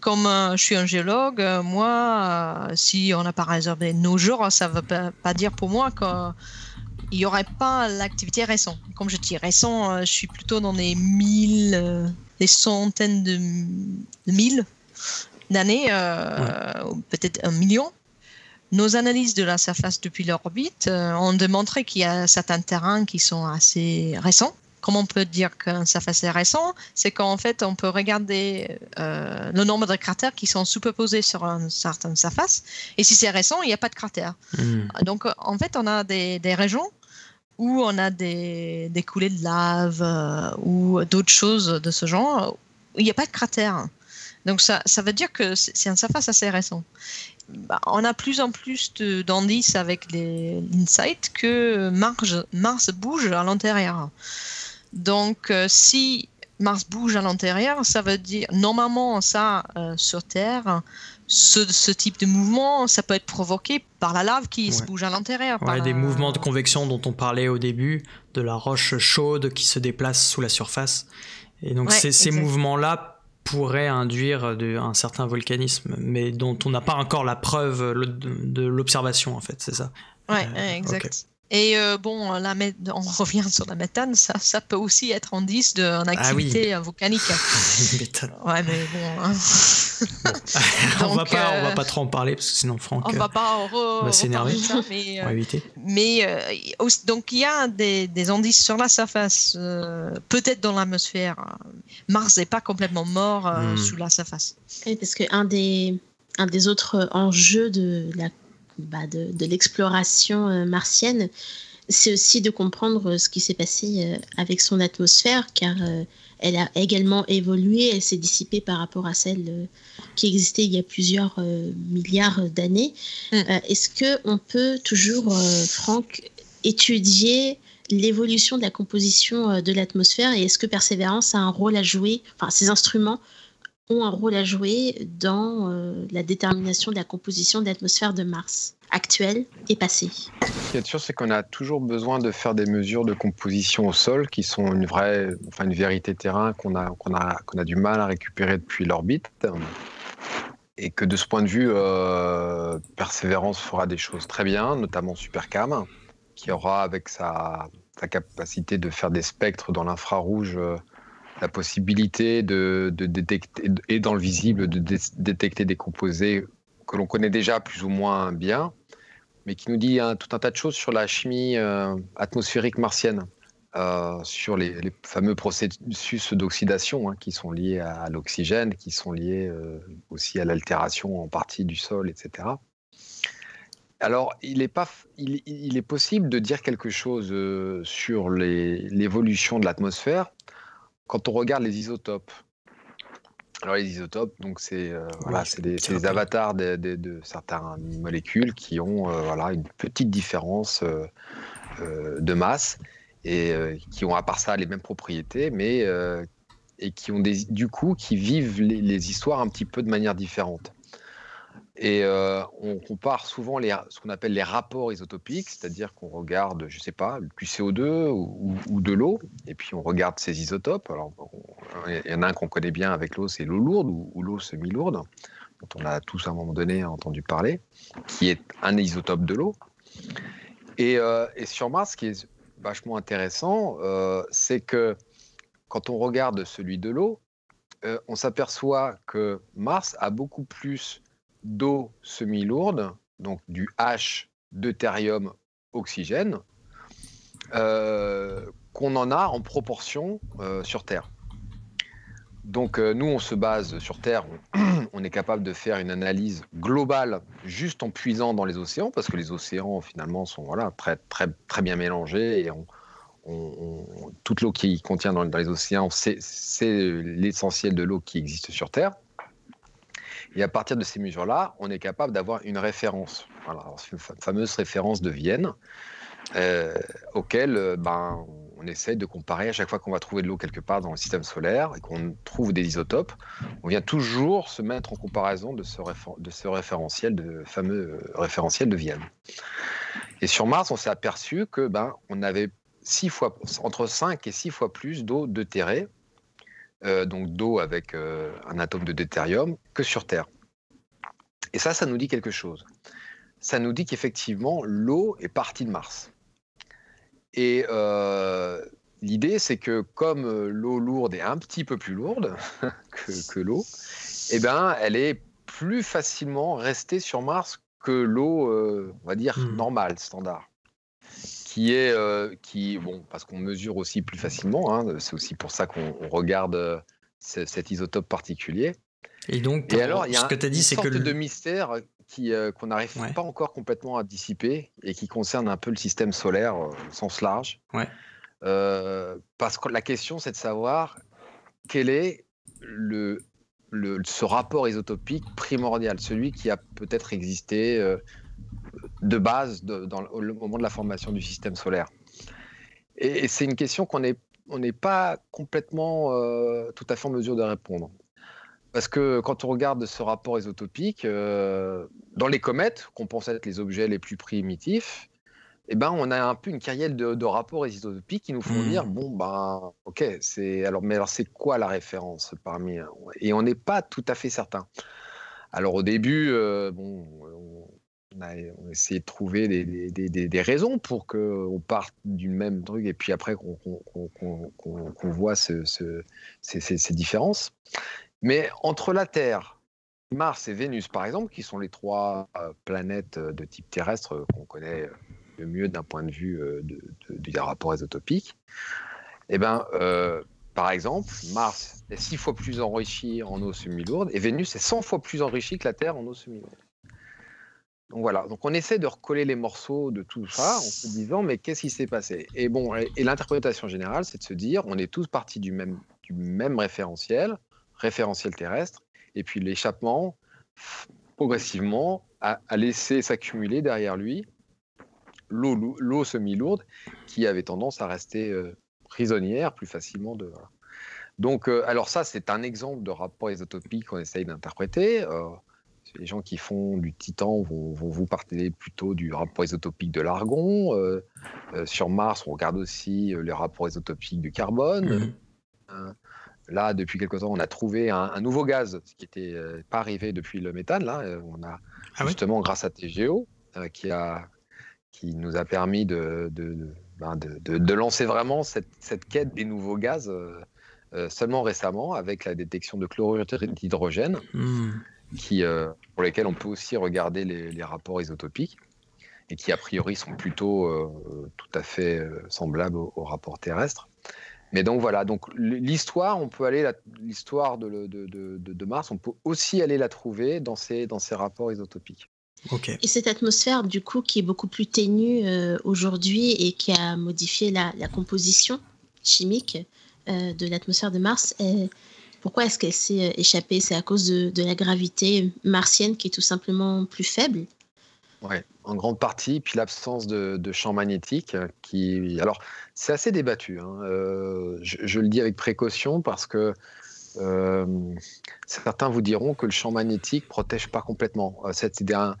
Comme euh, je suis un géologue, euh, moi, si on n'a pas réservé nos jours, ça ne veut pas, dire pour moi qu'il n'y aurait pas l'activité récente. Comme je dis récent, je suis plutôt dans les mille, des centaines de, de mille d'années, euh, peut-être un million. Nos analyses de la surface depuis l'orbite euh, ont démontré qu'il y a certains terrains qui sont assez récents. Comment on peut dire qu'un surface est récent? C'est qu'en fait, on peut regarder euh, le nombre de cratères qui sont superposés sur une certaine surface. Et si c'est récent, il n'y a pas de cratère. Hmm. Donc, en fait, on a des, des régions où on a des, des coulées de lave euh, ou d'autres choses de ce genre où il n'y a pas de cratère. Donc, ça, ça veut dire que c'est c'est une surface assez récente. Bah, on a plus en plus de- d'indices avec les- l'insight que Mars, Mars bouge à l'intérieur. Donc, euh, si Mars bouge à l'intérieur, ça veut dire normalement ça euh, sur Terre, ce, ce type de mouvement, ça peut être provoqué par la lave qui se bouge à l'intérieur. Ouais, des la- mouvements de convection dont on parlait au début, de la roche chaude qui se déplace sous la surface. Et donc Ouais, ces, mouvements-là pourraient induire de- un certain volcanisme, mais dont on n'a pas encore la preuve de, de l'observation, en fait, c'est ça? Ouais, Euh, exact. Et euh, bon, la on revient sur la méthane, ça, ça peut aussi être indice d'une Ah oui. activité euh, volcanique. Une méthode. Ouais, mais bon, hein, on, va on va euh, pas trop en parler, parce que sinon Franck on va pas re- va s'énerver. mais, on va éviter. mais euh, aussi- donc il y a des, des indices sur la surface, euh, peut-être dans l'atmosphère. Mars n'est pas complètement mort euh, Hmm. sous la surface. Oui, parce qu'un des, un des autres enjeux de la bah, de, de l'exploration euh, martienne, c'est aussi de comprendre ce qui s'est passé euh, avec son atmosphère, car euh, elle a également évolué, elle s'est dissipée par rapport à celle euh, qui existait il y a plusieurs euh, milliards d'années. Mm. Euh, Est-ce que on peut toujours, euh, Franck, étudier l'évolution de la composition euh, de l'atmosphère et est-ce que Persévérance a un rôle à jouer, enfin ces instruments ont un rôle à jouer dans euh, la détermination de la composition de l'atmosphère de Mars, actuelle et passée. Ce qui est sûr, c'est qu'on a toujours besoin de faire des mesures de composition au sol qui sont une vraie, enfin une vérité terrain qu'on a, qu'on a, qu'on a du mal à récupérer depuis l'orbite. Et que de ce point de vue, euh, Persévérance fera des choses très bien, notamment Supercam, qui aura avec sa, sa capacité de faire des spectres dans l'infrarouge euh, la possibilité de, détecter, et dans le visible, de dé- détecter des composés que l'on connaît déjà plus ou moins bien, mais qui nous dit un- tout un tas de choses sur la chimie euh, atmosphérique martienne, euh, sur les, fameux processus d'oxydation hein, qui sont liés à, l'oxygène, qui sont liés euh, aussi à l'altération en partie du sol, etc. Alors, il est, pas, il, est possible de dire quelque chose sur l'évolution de l'atmosphère quand on regarde les isotopes. Alors les isotopes, donc c'est euh, voilà, c'est des, avatars de, de- de certaines molécules qui ont euh, voilà une petite différence euh, de masse et qui ont à part ça les mêmes propriétés, mais et qui ont des, du coup qui vivent les, les histoires un petit peu de manière différente. Et euh, on compare souvent ce qu'on appelle les rapports isotopiques, c'est-à-dire qu'on regarde, je sais pas, du CO2 ou, de l'eau, et puis on regarde ces isotopes. Alors, il y en a un qu'on connaît bien avec l'eau, c'est l'eau lourde ou, l'eau semi-lourde, dont on a tous à un moment donné entendu parler, qui est un isotope de l'eau. Et, euh, sur Mars, ce qui est vachement intéressant, euh, c'est que quand on regarde celui de l'eau, on s'aperçoit que Mars a beaucoup plus d'eau semi-lourde, donc du H, deutérium, oxygène, euh, qu'on en a en proportion euh, sur Terre. Donc euh, nous, on se base sur Terre, on, est capable de faire une analyse globale juste en puisant dans les océans, parce que les océans finalement sont voilà, très, très, très bien mélangés et toute l'eau qui contient dans, les océans, c'est l'essentiel de l'eau qui existe sur Terre. Et à partir de ces mesures-là, on est capable d'avoir une référence, voilà, une fameuse référence de Vienne, euh, auquel euh, ben, on essaie de comparer à chaque fois qu'on va trouver de l'eau quelque part dans le système solaire et qu'on trouve des isotopes. On vient toujours se mettre en comparaison de ce, de référentiel, de fameux euh, référentiel de Vienne. Et sur Mars, on s'est aperçu que ben, on avait six fois, entre 5 et 6 fois plus d'eau deutérée, euh, donc d'eau avec euh, un atome de deutérium, que sur Terre. Et ça, ça nous dit quelque chose. Ça nous dit qu'effectivement, l'eau est partie de Mars. Et euh, l'idée, c'est que comme l'eau lourde est un petit peu plus lourde que, l'eau, eh ben, elle est plus facilement restée sur Mars que l'eau, on va dire, hmm. normale, standard qui est euh, qui bon parce qu'on mesure aussi plus facilement. Hein, c'est aussi pour ça qu'on regarde euh, cet isotope particulier. Et donc, et alors, il y a ce que tu as dit, c'est que de mystère qui euh, qu'on n'arrive pas encore complètement à dissiper et qui concerne un peu le système solaire au sens large. Ouais. parce que la question, c'est de savoir quel est le, le, ce rapport isotopique primordial, celui qui a peut-être existé de base dans, au moment de la formation du système solaire. Et, c'est une question qu'on n'est on n'est pas complètement euh, tout à fait en mesure de répondre. Parce que quand on regarde ce rapport isotopique, euh, dans les comètes, qu'on pense être les objets les plus primitifs, eh ben, on a un peu une carrière de, rapports isotopiques qui nous font dire mmh. bon, ben, ok, c'est alors, mais alors c'est quoi la référence parmi Et on n'est pas tout à fait certain. Alors au début, euh, bon, on a, essayé de trouver des, raisons pour qu'on parte du même truc et puis après qu'on voit ces, différences. Mais entre la Terre, Mars et Vénus, par exemple, qui sont les trois euh, planètes euh, de type terrestre euh, qu'on connaît le mieux d'un point de vue du rapport eh ben, par exemple, Mars est six fois plus enrichi en eau semi-lourde et Vénus est 100 fois plus enrichi que la Terre en eau semi-lourde. Donc voilà, donc on essaie de recoller les morceaux de tout ça en se disant mais qu'est-ce qui s'est passé? Et bon, et, l'interprétation générale, c'est de se dire on est tous partis du même, référentiel, référentiel terrestre, et puis l'échappement progressivement a, laissé s'accumuler derrière lui l'eau semi-lourde qui avait tendance à rester euh, prisonnière plus facilement de. Donc, euh, alors ça, c'est un exemple de rapport isotopique qu'on essaye d'interpréter. Euh, les gens qui font du titan vont, vous parler plutôt du rapport isotopique de l'argon. Euh, euh, sur Mars, on regarde aussi euh, les rapports isotopiques du carbone. Mhm. là, depuis quelque temps, on a trouvé un, nouveau gaz, ce qui n'était pas arrivé depuis le méthane. Là, on a ah justement, grâce à TGO, qui, a, qui nous a permis de, de, ben, lancer vraiment cette, cette, quête des nouveaux gaz. seulement récemment avec la détection de chlorure d'hydrogène. Mhm qui, euh, pour lesquels on peut aussi regarder les, rapports isotopiques et qui a priori sont plutôt euh, tout à fait euh, semblables aux, rapports terrestres. Mais donc voilà, donc l'histoire, on peut aller l'histoire de, de, de, Mars, on peut aussi aller la trouver dans ces, dans ces rapports isotopiques. Et cette atmosphère, du coup, qui est beaucoup plus ténue aujourd'hui et qui a modifié la, la composition chimique de l'atmosphère de Mars, est, pourquoi est-ce qu'elle s'est euh, échappée? C'est à cause de, la gravité martienne qui est tout simplement plus faible? Oui, en grande partie, puis l'absence de, champ magnétique euh, qui. Alors, c'est assez débattu. Hein. Euh, je, le dis avec précaution parce que certains vous diront que le champ magnétique protège pas complètement. C'était un,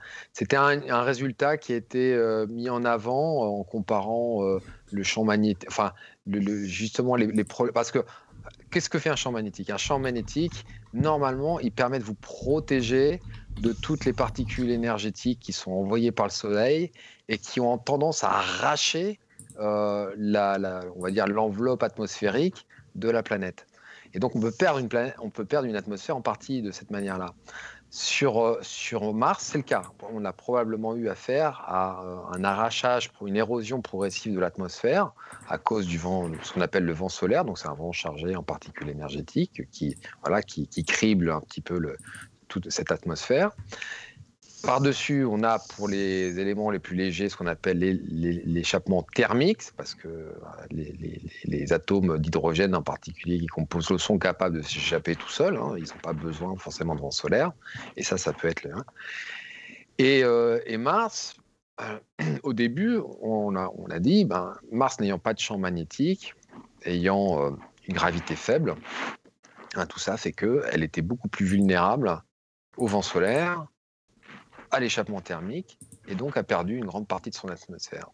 un, résultat qui a été mis en avant en comparant le champ magnétique, enfin, le, justement les, les problèmes, parce que Qu'est-ce que fait un champ magnétique? Un champ magnétique, normalement, il permet de vous protéger de toutes les particules énergétiques qui sont envoyées par le Soleil et qui ont tendance à arracher euh, la, on va dire l'enveloppe atmosphérique de la planète. Et donc on peut perdre une planète, on peut perdre une atmosphère en partie de cette manière-là. Sur, euh, sur Mars, c'est le cas. On a probablement eu affaire à euh, un arrachage, une érosion progressive de l'atmosphère à cause du vent, ce qu'on appelle le vent solaire. Donc c'est un vent chargé en particules énergétiques qui, voilà, qui, crible un petit peu toute cette atmosphère. Par-dessus, on a pour les éléments les plus légers ce qu'on appelle l'échappement thermique, parce que les, atomes d'hydrogène en particulier qui composent l'eau sont capables de s'échapper tout seuls. Hein. ils n'ont pas besoin forcément de vent solaire. Et ça, ça peut être le. Hein. Et, Mars, au début, on a, dit, ben, Mars n'ayant pas de champ magnétique, ayant une gravité faible, hein, tout ça fait qu'elle était beaucoup plus vulnérable au vent solaire, à l'échappement thermique, et donc a perdu une grande partie de son atmosphère.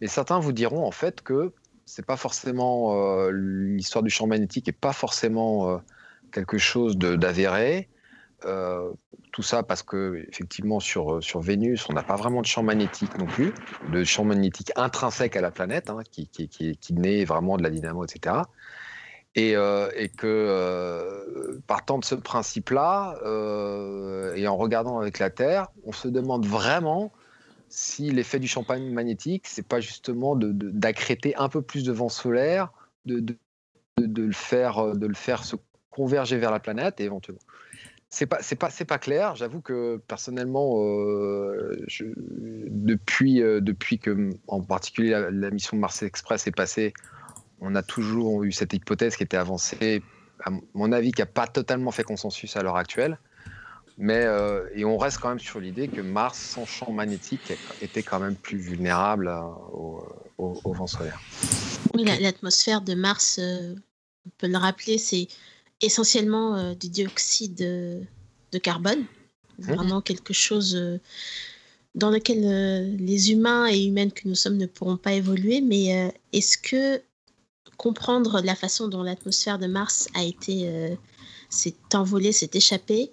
Mais certains vous diront en fait que c'est pas forcément l'histoire du champ magnétique et pas forcément quelque chose d'avéré. Euh, tout ça parce que effectivement sur, sur Vénus, on n'a pas vraiment de champ magnétique non plus, de champ magnétique intrinsèque à la planète, hein, qui, qui, qui, qui, naît vraiment de la dynamo, etc. Et, euh, et que euh, partant de ce principe-là, et en regardant avec la Terre, on se demande vraiment si l'effet du champ magnétique, c'est pas justement d'accréter un peu plus de vent solaire, de, le faire, de le faire se converger vers la planète et éventuellement c'est pas pas clair. J'avoue que personnellement, euh, depuis euh, depuis que en particulier la, mission Mars Express est passée, on a toujours eu cette hypothèse qui était avancée, à mon avis, qui n'a pas totalement fait consensus à l'heure actuelle. Mais euh, et on reste quand même sur l'idée que Mars sans champ magnétique était quand même plus vulnérable au, vent solaire. Oui, l'atmosphère de Mars, on peut le rappeler, c'est essentiellement euh, du dioxyde euh, de carbone, mmh. vraiment quelque chose euh, dans lequel les humains et humaines que nous sommes ne pourront pas évoluer. Mais est-ce que comprendre la façon dont l'atmosphère de Mars a été s'est envolée, s'est échappée,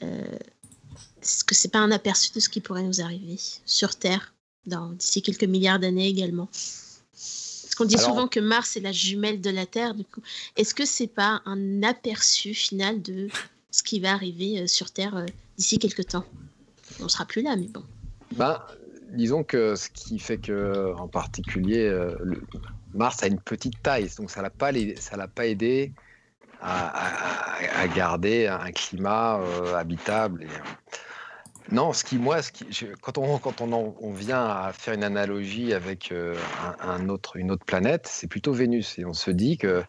est-ce que c'est pas un aperçu de ce qui pourrait nous arriver sur Terre d'ici quelques milliards d'années également on dit souvent que Mars est la jumelle de la Terre. Du coup, est-ce que c'est pas un aperçu final de ce qui va arriver euh, sur Terre euh, d'ici quelques temps? On sera plus là, mais bon. Ben, disons que ce qui fait que, en particulier, euh, Mars a une petite taille, donc ça ça l'a pas aidé à, garder un climat habitable. Et, non, ce qui, moi, quand, on, vient à faire une analogie avec euh, une autre planète, c'est plutôt Vénus. Et on se dit que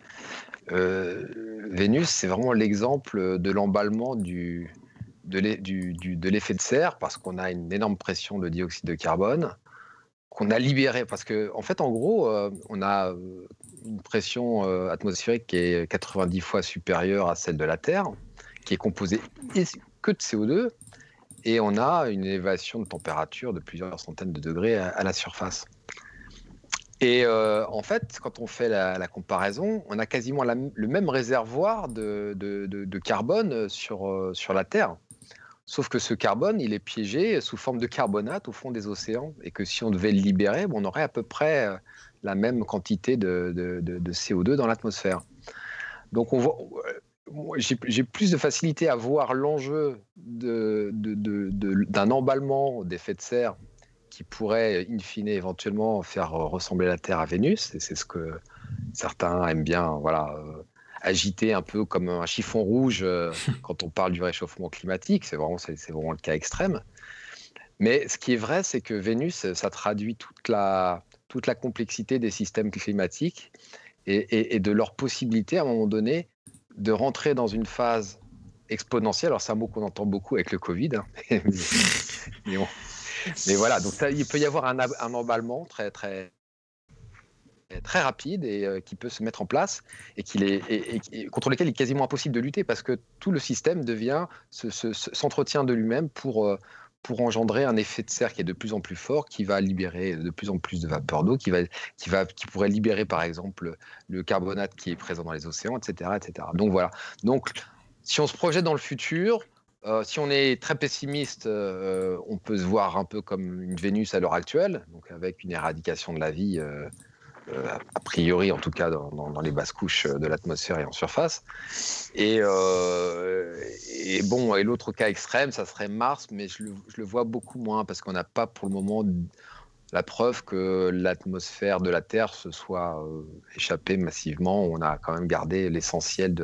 euh, Vénus, c'est vraiment l'exemple de l'emballement de l'effet de serre, parce qu'on a une énorme pression de dioxyde de carbone, qu'on a libéré. Parce qu'en en fait, en gros, euh, on a une pression atmosphérique qui est 90 fois supérieure à celle de la Terre, qui est composée que de CO2 et on a une élévation de température de plusieurs centaines de degrés à, la surface. Et euh, en fait, quand on fait la, comparaison, on a quasiment le même réservoir de, carbone euh, sur la Terre. Sauf que ce carbone, il est piégé sous forme de carbonate au fond des océans. Et que si on devait le libérer, on aurait à peu près euh, la même quantité de, CO2 dans l'atmosphère. Donc on voit, j'ai plus de facilité à voir l'enjeu d'un emballement d'effet de serre qui pourrait, in fine, éventuellement faire ressembler la Terre à Vénus. Et c'est ce que certains aiment bien voilà, agiter un peu comme un chiffon rouge euh, quand on parle du réchauffement climatique. C'est vraiment, vraiment le cas extrême. Mais ce qui est vrai, c'est que Vénus, ça traduit toute la, toute la complexité des systèmes climatiques et, et de leur possibilité, à un moment donné, de rentrer dans une phase exponentielle. Alors, c'est un mot qu'on entend beaucoup avec le Covid. Hein. mais, voilà, donc il peut y avoir un, emballement très, très, très rapide et euh, qui peut se mettre en place et, contre lequel il est quasiment impossible de lutter parce que tout le système devient s'entretient de lui-même pour, euh, pour engendrer un effet de serre qui est de plus en plus fort, qui va libérer de plus en plus de vapeur d'eau, qui, pourrait libérer par exemple le carbonate qui est présent dans les océans, etc. etc. Donc voilà. Donc si on se projette dans le futur, euh, si on est très pessimiste, on peut se voir un peu comme une Vénus à l'heure actuelle, donc avec une éradication de la vie. Euh, a priori en tout cas dans, les basses couches de l'atmosphère et en surface. Et, euh, bon, et l'autre cas extrême, ça serait Mars, mais je le, vois beaucoup moins parce qu'on n'a pas pour le moment la preuve que l'atmosphère de la Terre se soit euh, échappée massivement. On a quand même gardé l'essentiel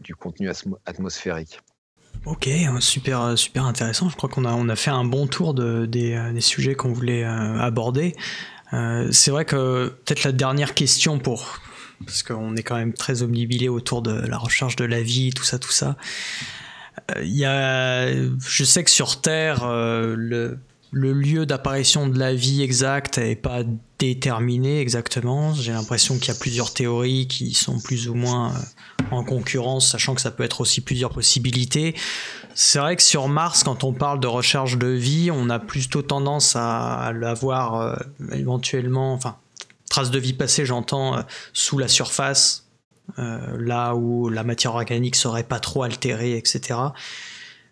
du contenu atmosphérique. Ok, super, super intéressant. Je crois qu'on a, fait un bon tour de, des, des sujets qu'on voulait aborder. C'est vrai que peut-être la dernière question pour parce qu'on est quand même très omnibilé autour de la recherche de la vie, tout ça, tout ça. Il y a, je sais que sur Terre, le le lieu d'apparition de la vie exact n'est pas déterminé exactement. J'ai l'impression qu'il y a plusieurs théories qui sont plus ou moins euh, en concurrence, sachant que ça peut être aussi plusieurs possibilités. C'est vrai que sur Mars, quand on parle de recherche de vie, on a plutôt tendance à l'avoir euh, éventuellement, enfin, trace de vie passée, j'entends, euh, sous la surface, là où la matière organique serait pas trop altérée, etc.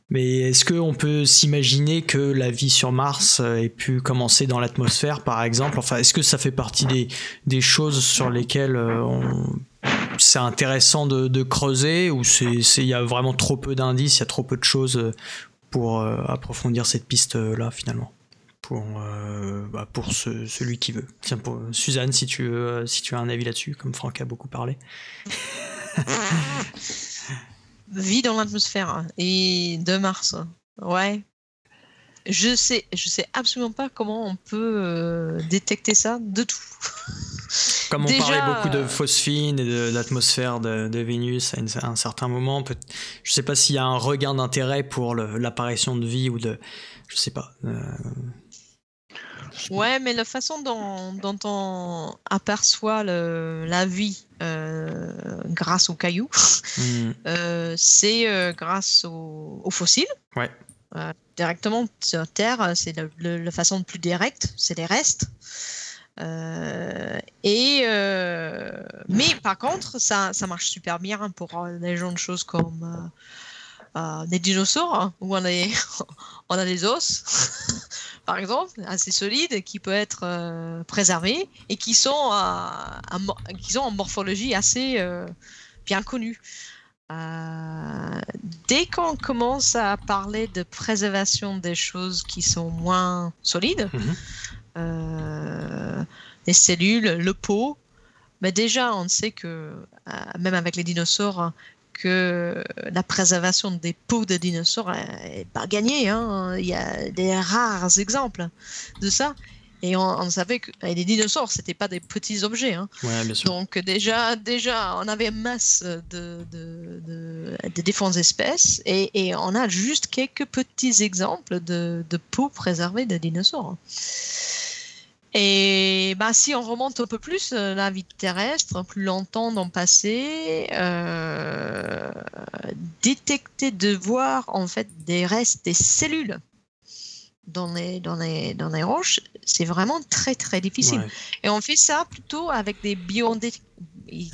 Mais est-ce qu'on peut s'imaginer que la vie sur Mars euh, ait pu commencer dans l'atmosphère, par exemple? Enfin, est-ce que ça fait partie des, des choses sur lesquelles euh, c'est intéressant de, creuser ou il y a vraiment trop peu d'indices, il y a trop peu de choses euh, pour approfondir cette piste-là finalement? Pour, bah, pour celui qui veut. Tiens, Suzanne, si tu, veux, si tu as un avis là-dessus, comme Franck a beaucoup parlé. vie dans l'atmosphère et de Mars. Ouais. Je sais, je sais absolument pas comment on peut euh, détecter ça de tout. Comme on parlait beaucoup de phosphine et de, l'atmosphère de, Vénus à, un certain moment, peut, je sais pas s'il y a un regain d'intérêt pour l'apparition de vie ou de, je sais pas. Euh, Ouais, mais la façon dont, on aperçoit la vie euh, grâce aux cailloux, hmm. euh, c'est euh, grâce aux, fossiles. Ouais. directement sur Terre, c'est la façon plus directe, c'est les restes. et mais par contre, ça, ça marche super bien pour les gens de choses comme des dinosaures, hein, où on, on a des os. par exemple, assez solides, qui peuvent être euh, préservés et qui sont, euh, qui en morphologie assez euh, bien connue. dès qu'on commence à parler de préservation des choses qui sont moins solides, mhm. les cellules, le pot, mais déjà on sait que même avec les dinosaures, que la préservation des peaux de dinosaures n'est pas gagnée. Hein. Il y a des rares exemples de ça. Et on, savait que les dinosaures, c'était pas des petits objets. Hein. Donc déjà, déjà, on avait masse de, de, de, différentes espèces et, et, on a juste quelques petits exemples de, de peaux préservées de dinosaures. Et bah, si on remonte un peu plus euh, la vie terrestre, plus longtemps dans le passé, euh, détecter, de voir en fait des restes, des cellules dans les, dans les, dans les roches, c'est vraiment très très difficile. Et on fait ça plutôt avec des bioindicateurs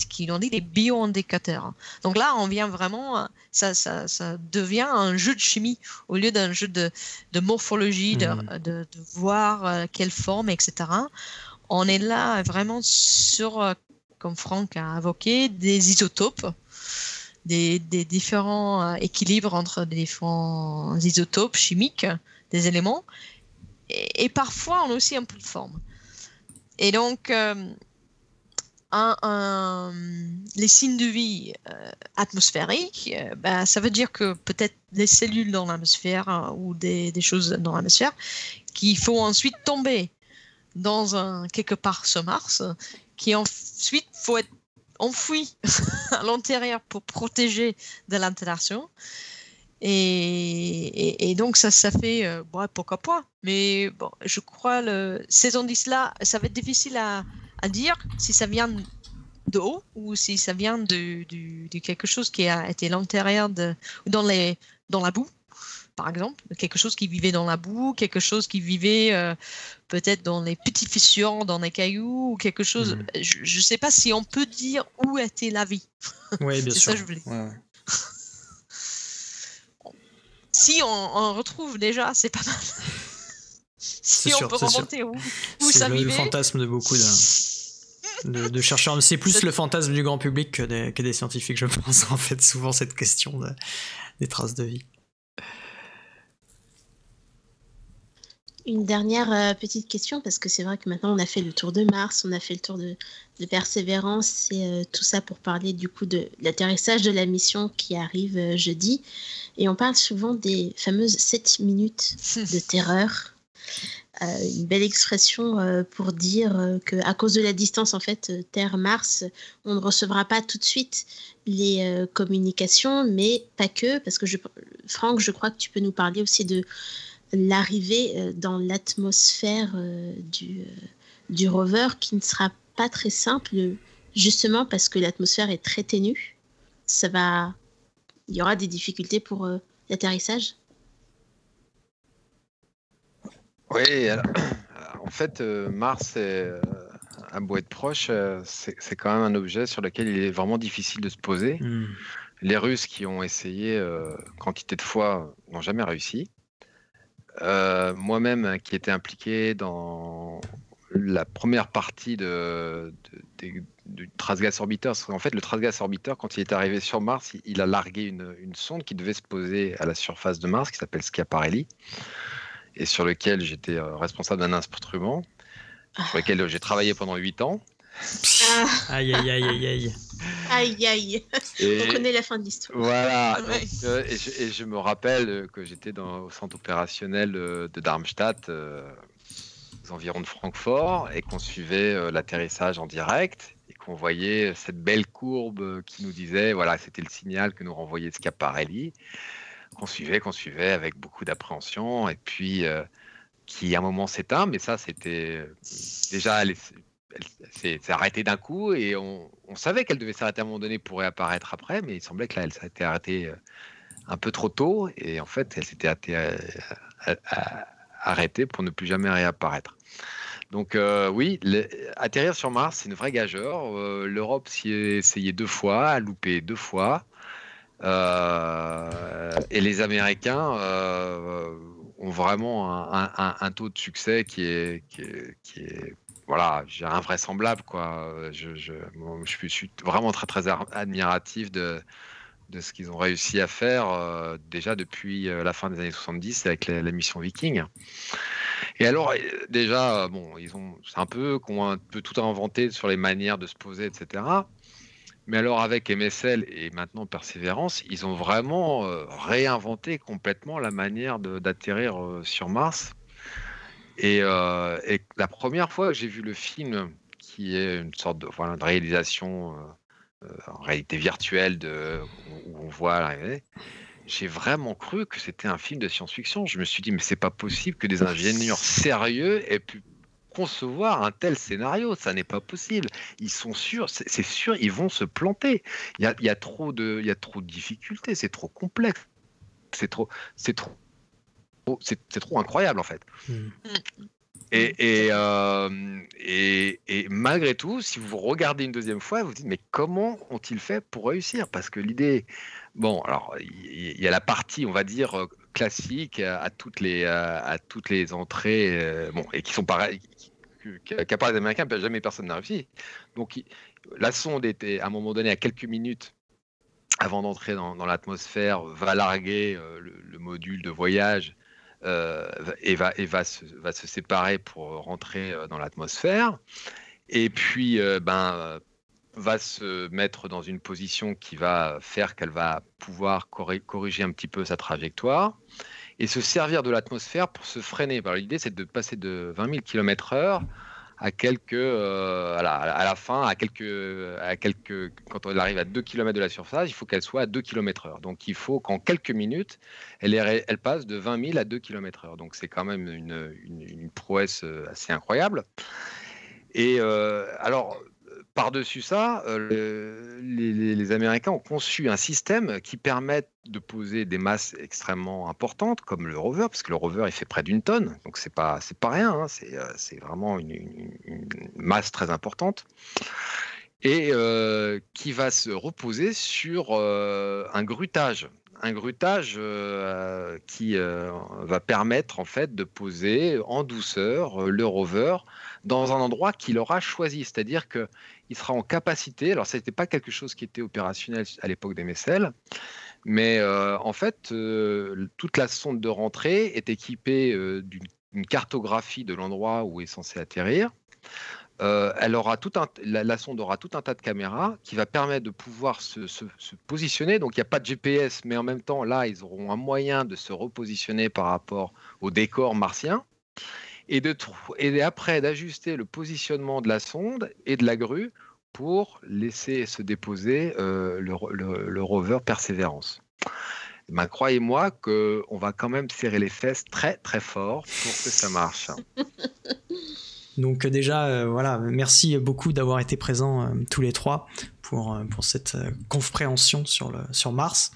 qui ont dit des bioindicateurs. Donc là, on vient vraiment, ça, ça, ça, devient un jeu de chimie au lieu d'un jeu de, de morphologie, de, hmm. de, de, voir euh, quelle forme, etc. On est là vraiment sur, euh, comme Franck a évoqué, des isotopes. Des, des différents euh, équilibres entre des différents isotopes chimiques des éléments et, parfois on a aussi un peu de forme. Et donc, les signes de vie euh, atmosphériques, euh, ben, ça veut dire que peut-être des cellules dans l'atmosphère hein, ou des, des, choses dans l'atmosphère qui font ensuite tomber dans un quelque part sur Mars, qui ensuite faut être enfoui à l'intérieur pour protéger de l'interaction. Et, et, donc ça, ça fait, euh, pourquoi pas. Mais bon, je crois le, ces indices-là, ça va être difficile à, à dire si ça vient de haut ou si ça vient de, quelque chose qui a été l'intérieur de dans les dans la boue par exemple. Quelque chose qui vivait dans la boue quelque chose qui vivait euh, peut-être dans les petits fissures dans les cailloux ou quelque chose. Mhm. je ne sais pas si on peut dire où était la vie. Oui bien sûr. ça je voulais si on, retrouve déjà c'est pas mal. Si on peut remonter où, où ça le, vivait. le fantasme de beaucoup de de, chercheurs. C'est plus le fantasme du grand public que des, que des, scientifiques, je pense, en fait, souvent cette question des traces de vie. Une dernière euh, petite question, parce que c'est vrai que maintenant on a fait le tour de Mars, on a fait le tour de, de Persévérance et euh, tout ça pour parler du coup de l'atterrissage de la mission qui arrive euh, jeudi. Et on parle souvent des fameuses 7 minutes de terreur. Une belle expression euh, pour dire euh, que à cause de la distance en fait euh, Terre-Mars, on ne recevra pas tout de suite les communications, mais pas que, parce que je, Franck, je crois que tu peux nous parler aussi de l'arrivée dans l'atmosphère du, du rover qui ne sera pas très simple, justement parce que l'atmosphère est très ténue. Ça va, il y aura des difficultés pour l'atterrissage. Oui, alors, en fait, euh, Mars, est, euh, à beau être proche, euh, c'est quand même un objet sur lequel il est vraiment difficile de se poser. Hmm. Les Russes qui ont essayé euh, quantité de fois n'ont jamais réussi. Euh, Moi-même, qui étais impliqué dans la première partie de, de- des- du Transgas Orbiter, parce qu'en fait, le Transgas Orbiter, quand il est arrivé sur Mars, il, il a largué une, une sonde qui devait se poser à la surface de Mars, qui s'appelle Schiaparelli, et sur lequel j'étais euh, responsable d'un instrument, sur lequel j'ai travaillé pendant 8 ans. Ah, Aïe, aïe, aïe, aïe, aïe. aïe aïe, Et- on connaît la fin de l'histoire. Voilà, Ouais. donc, euh, et, je, et je me rappelle euh, que j'étais dans- au centre opérationnel euh, de Darmstadt, euh, aux environs de Francfort, et qu'on suivait euh, l'atterrissage en direct, et qu'on voyait cette belle courbe euh, qui nous disait, voilà, c'était le signal que nous renvoyait Schiaparelli, qu'on suivait, qu'on suivait avec beaucoup d'appréhension, et puis euh, qui à un moment s'éteint, mais ça c'était euh, déjà, elle, est- elle s'est arrêtée d'un coup, et on, savait qu'elle devait s'arrêter à un moment donné pour réapparaître après, mais il semblait que là, elle s'était arrêtée euh, un peu trop tôt, et en fait, elle s'était arrêtée, pour ne plus jamais réapparaître. Donc oui, atterrir sur Mars, c'est une vraie gageure. L'Europe s'y est essayé deux fois, a loupé deux fois. Euh, et les Américains euh, ont vraiment un, taux de succès qui est, qui est, qui est, voilà, invraisemblable. Quoi. Je, suis- vraiment très très admiratif de, ce qu'ils ont réussi à faire euh, déjà depuis la fin des années 70 avec la, mission Viking. Et alors, déjà, bon, ils ont, un peu un peu tout inventé sur les manières de se poser, etc. Mais alors, avec MSL et maintenant Persévérance, ils ont vraiment euh, réinventé complètement la manière d'atterrir euh, sur Mars. Et, euh, et la première fois que j'ai vu le film, qui est une sorte de, réalisation en réalité virtuelle où on voit l'arrivée, j'ai vraiment cru que c'était un film de science-fiction. Je me suis dit, mais c'est pas possible que des ingénieurs sérieux aient pu concevoir un tel scénario. Ça n'est pas possible. Ils sont sûrs, c'est sûr, ils vont se planter. Il y a, il y a trop de, il y a trop de difficultés. C'est trop complexe. C'est trop, c'est trop, c'est trop incroyable en fait. Hmm. Et, et, euh, et, et malgré tout, si vous regardez une deuxième fois, vous vous dites mais comment ont-ils fait pour réussir? Parce que l'idée, bon, alors il il y, a la partie, on va dire classique à, toutes les à, toutes les entrées, euh, bon, et qui sont pareilles, qu'à part les Américains, jamais personne n'a réussi. Donc la sonde était à un moment donné à quelques minutes avant d'entrer dans, l'atmosphère, va larguer euh, le, le module de voyage euh, et, va, et va, se, va se séparer pour rentrer dans l'atmosphère. Et puis, ben, va se mettre dans une position qui va faire qu'elle va pouvoir corri- corriger un petit peu sa trajectoire et se servir de l'atmosphère pour se freiner. L'idée, c'est de passer de 20 000 km/h à quelques, euh, à, la, fin, à quelques, à quelques, quand elle arrive à 2 km de la surface, il faut qu'elle soit à 2 km/h. Donc il faut qu'en quelques minutes, elle, passe de 20 000 à 2 km/h. Donc c'est quand même une, une- prouesse euh, assez incroyable. Et euh, alors, par-dessus ça, euh, le- les, Américains ont conçu un système qui permet de poser des masses extrêmement importantes, comme le rover, parce que le rover il fait près d'une tonne, donc c'est pas c'est pas rien, hein, c'est euh, c'est vraiment une, masse très importante, et euh, qui va se reposer sur un grutage, un grutage qui va permettre en fait de poser en douceur le rover dans un endroit qu'il aura choisi, c'est-à-dire que il sera en capacité. Alors, ce n'était pas quelque chose qui était opérationnel à l'époque des MSL, mais euh, en fait, euh, toute la sonde de rentrée est équipée euh, d'une une cartographie de l'endroit où est censé atterrir. Elle aura tout un, la, sonde aura tout un tas de caméras qui va permettre de pouvoir se, positionner. Donc il n'y a pas de GPS, mais en même temps, là, ils auront un moyen de se repositionner par rapport au décor martien. Et, de, et après, d'ajuster le positionnement de la sonde et de la grue pour laisser se déposer euh, le, rover Persévérance. Ben, croyez-moi qu'on va quand même serrer les fesses très très fort pour que ça marche. Donc euh, déjà, euh, voilà, merci beaucoup d'avoir été présents tous les trois pour, pour cette compréhension sur, le, sur Mars.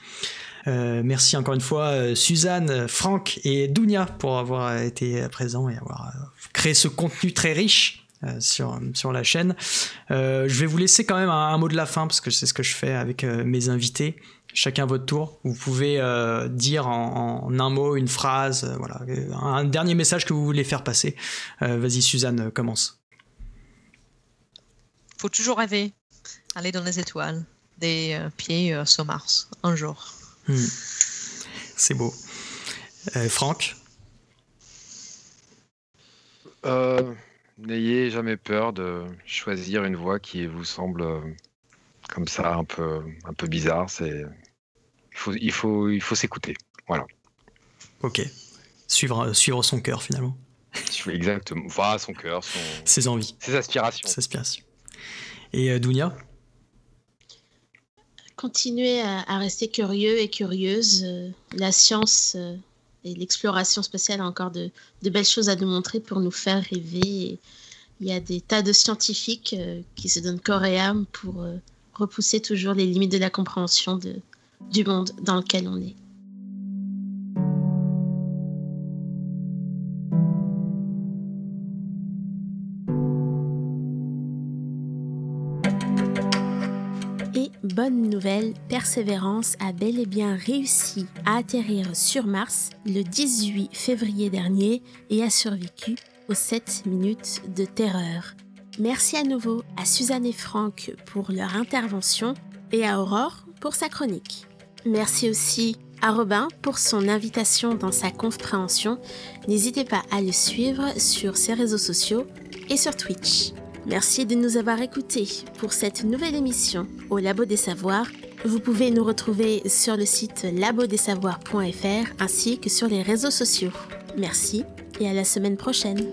Merci encore une fois Suzanne, Franck et Dounia pour avoir été présents et avoir créé ce contenu très riche euh, sur, sur la chaîne. Euh, je vais vous laisser quand même un, mot de la fin parce que c'est ce que je fais avec euh, mes invités. Chacun votre tour. Vous pouvez dire en, un mot, une phrase, voilà, un dernier message que vous voulez faire passer. Vas-y, Suzanne, commence. Faut toujours rêver, aller dans les étoiles, des pieds sur Mars, un jour. Hmm. C'est beau. Franck? N'ayez jamais peur de choisir une voie qui vous semble euh, comme ça un peu, un peu bizarre. C'est il faut, il faut, il faut s'écouter. Voilà. Ok. Suivre, suivre son cœur finalement. Exactement. Voilà son cœur, son... ses envies, ses aspirations. Ses aspirations. Et euh, Dounia? Continuez à, rester curieux et curieuse. Euh, la science et l'exploration spatiale a encore de, belles choses à nous montrer pour nous faire rêver. il y a des tas de scientifiques euh, qui se donnent corps et âme pour euh, repousser toujours les limites de la compréhension du monde dans lequel on est. bonne nouvelle, Persévérance a bel et bien réussi à atterrir sur Mars le 18 février dernier et a survécu aux 7 minutes de terreur. Merci à nouveau à Suzanne et Franck pour leur intervention et à Aurore pour sa chronique. Merci aussi à Robin pour son invitation dans sa compréhension. N'hésitez pas à le suivre sur ses réseaux sociaux et sur Twitch. Merci de nous avoir écoutés pour cette nouvelle émission au Labo des Savoirs. Vous pouvez nous retrouver sur le site labodessavoirs.fr ainsi que sur les réseaux sociaux. Merci et à la semaine prochaine.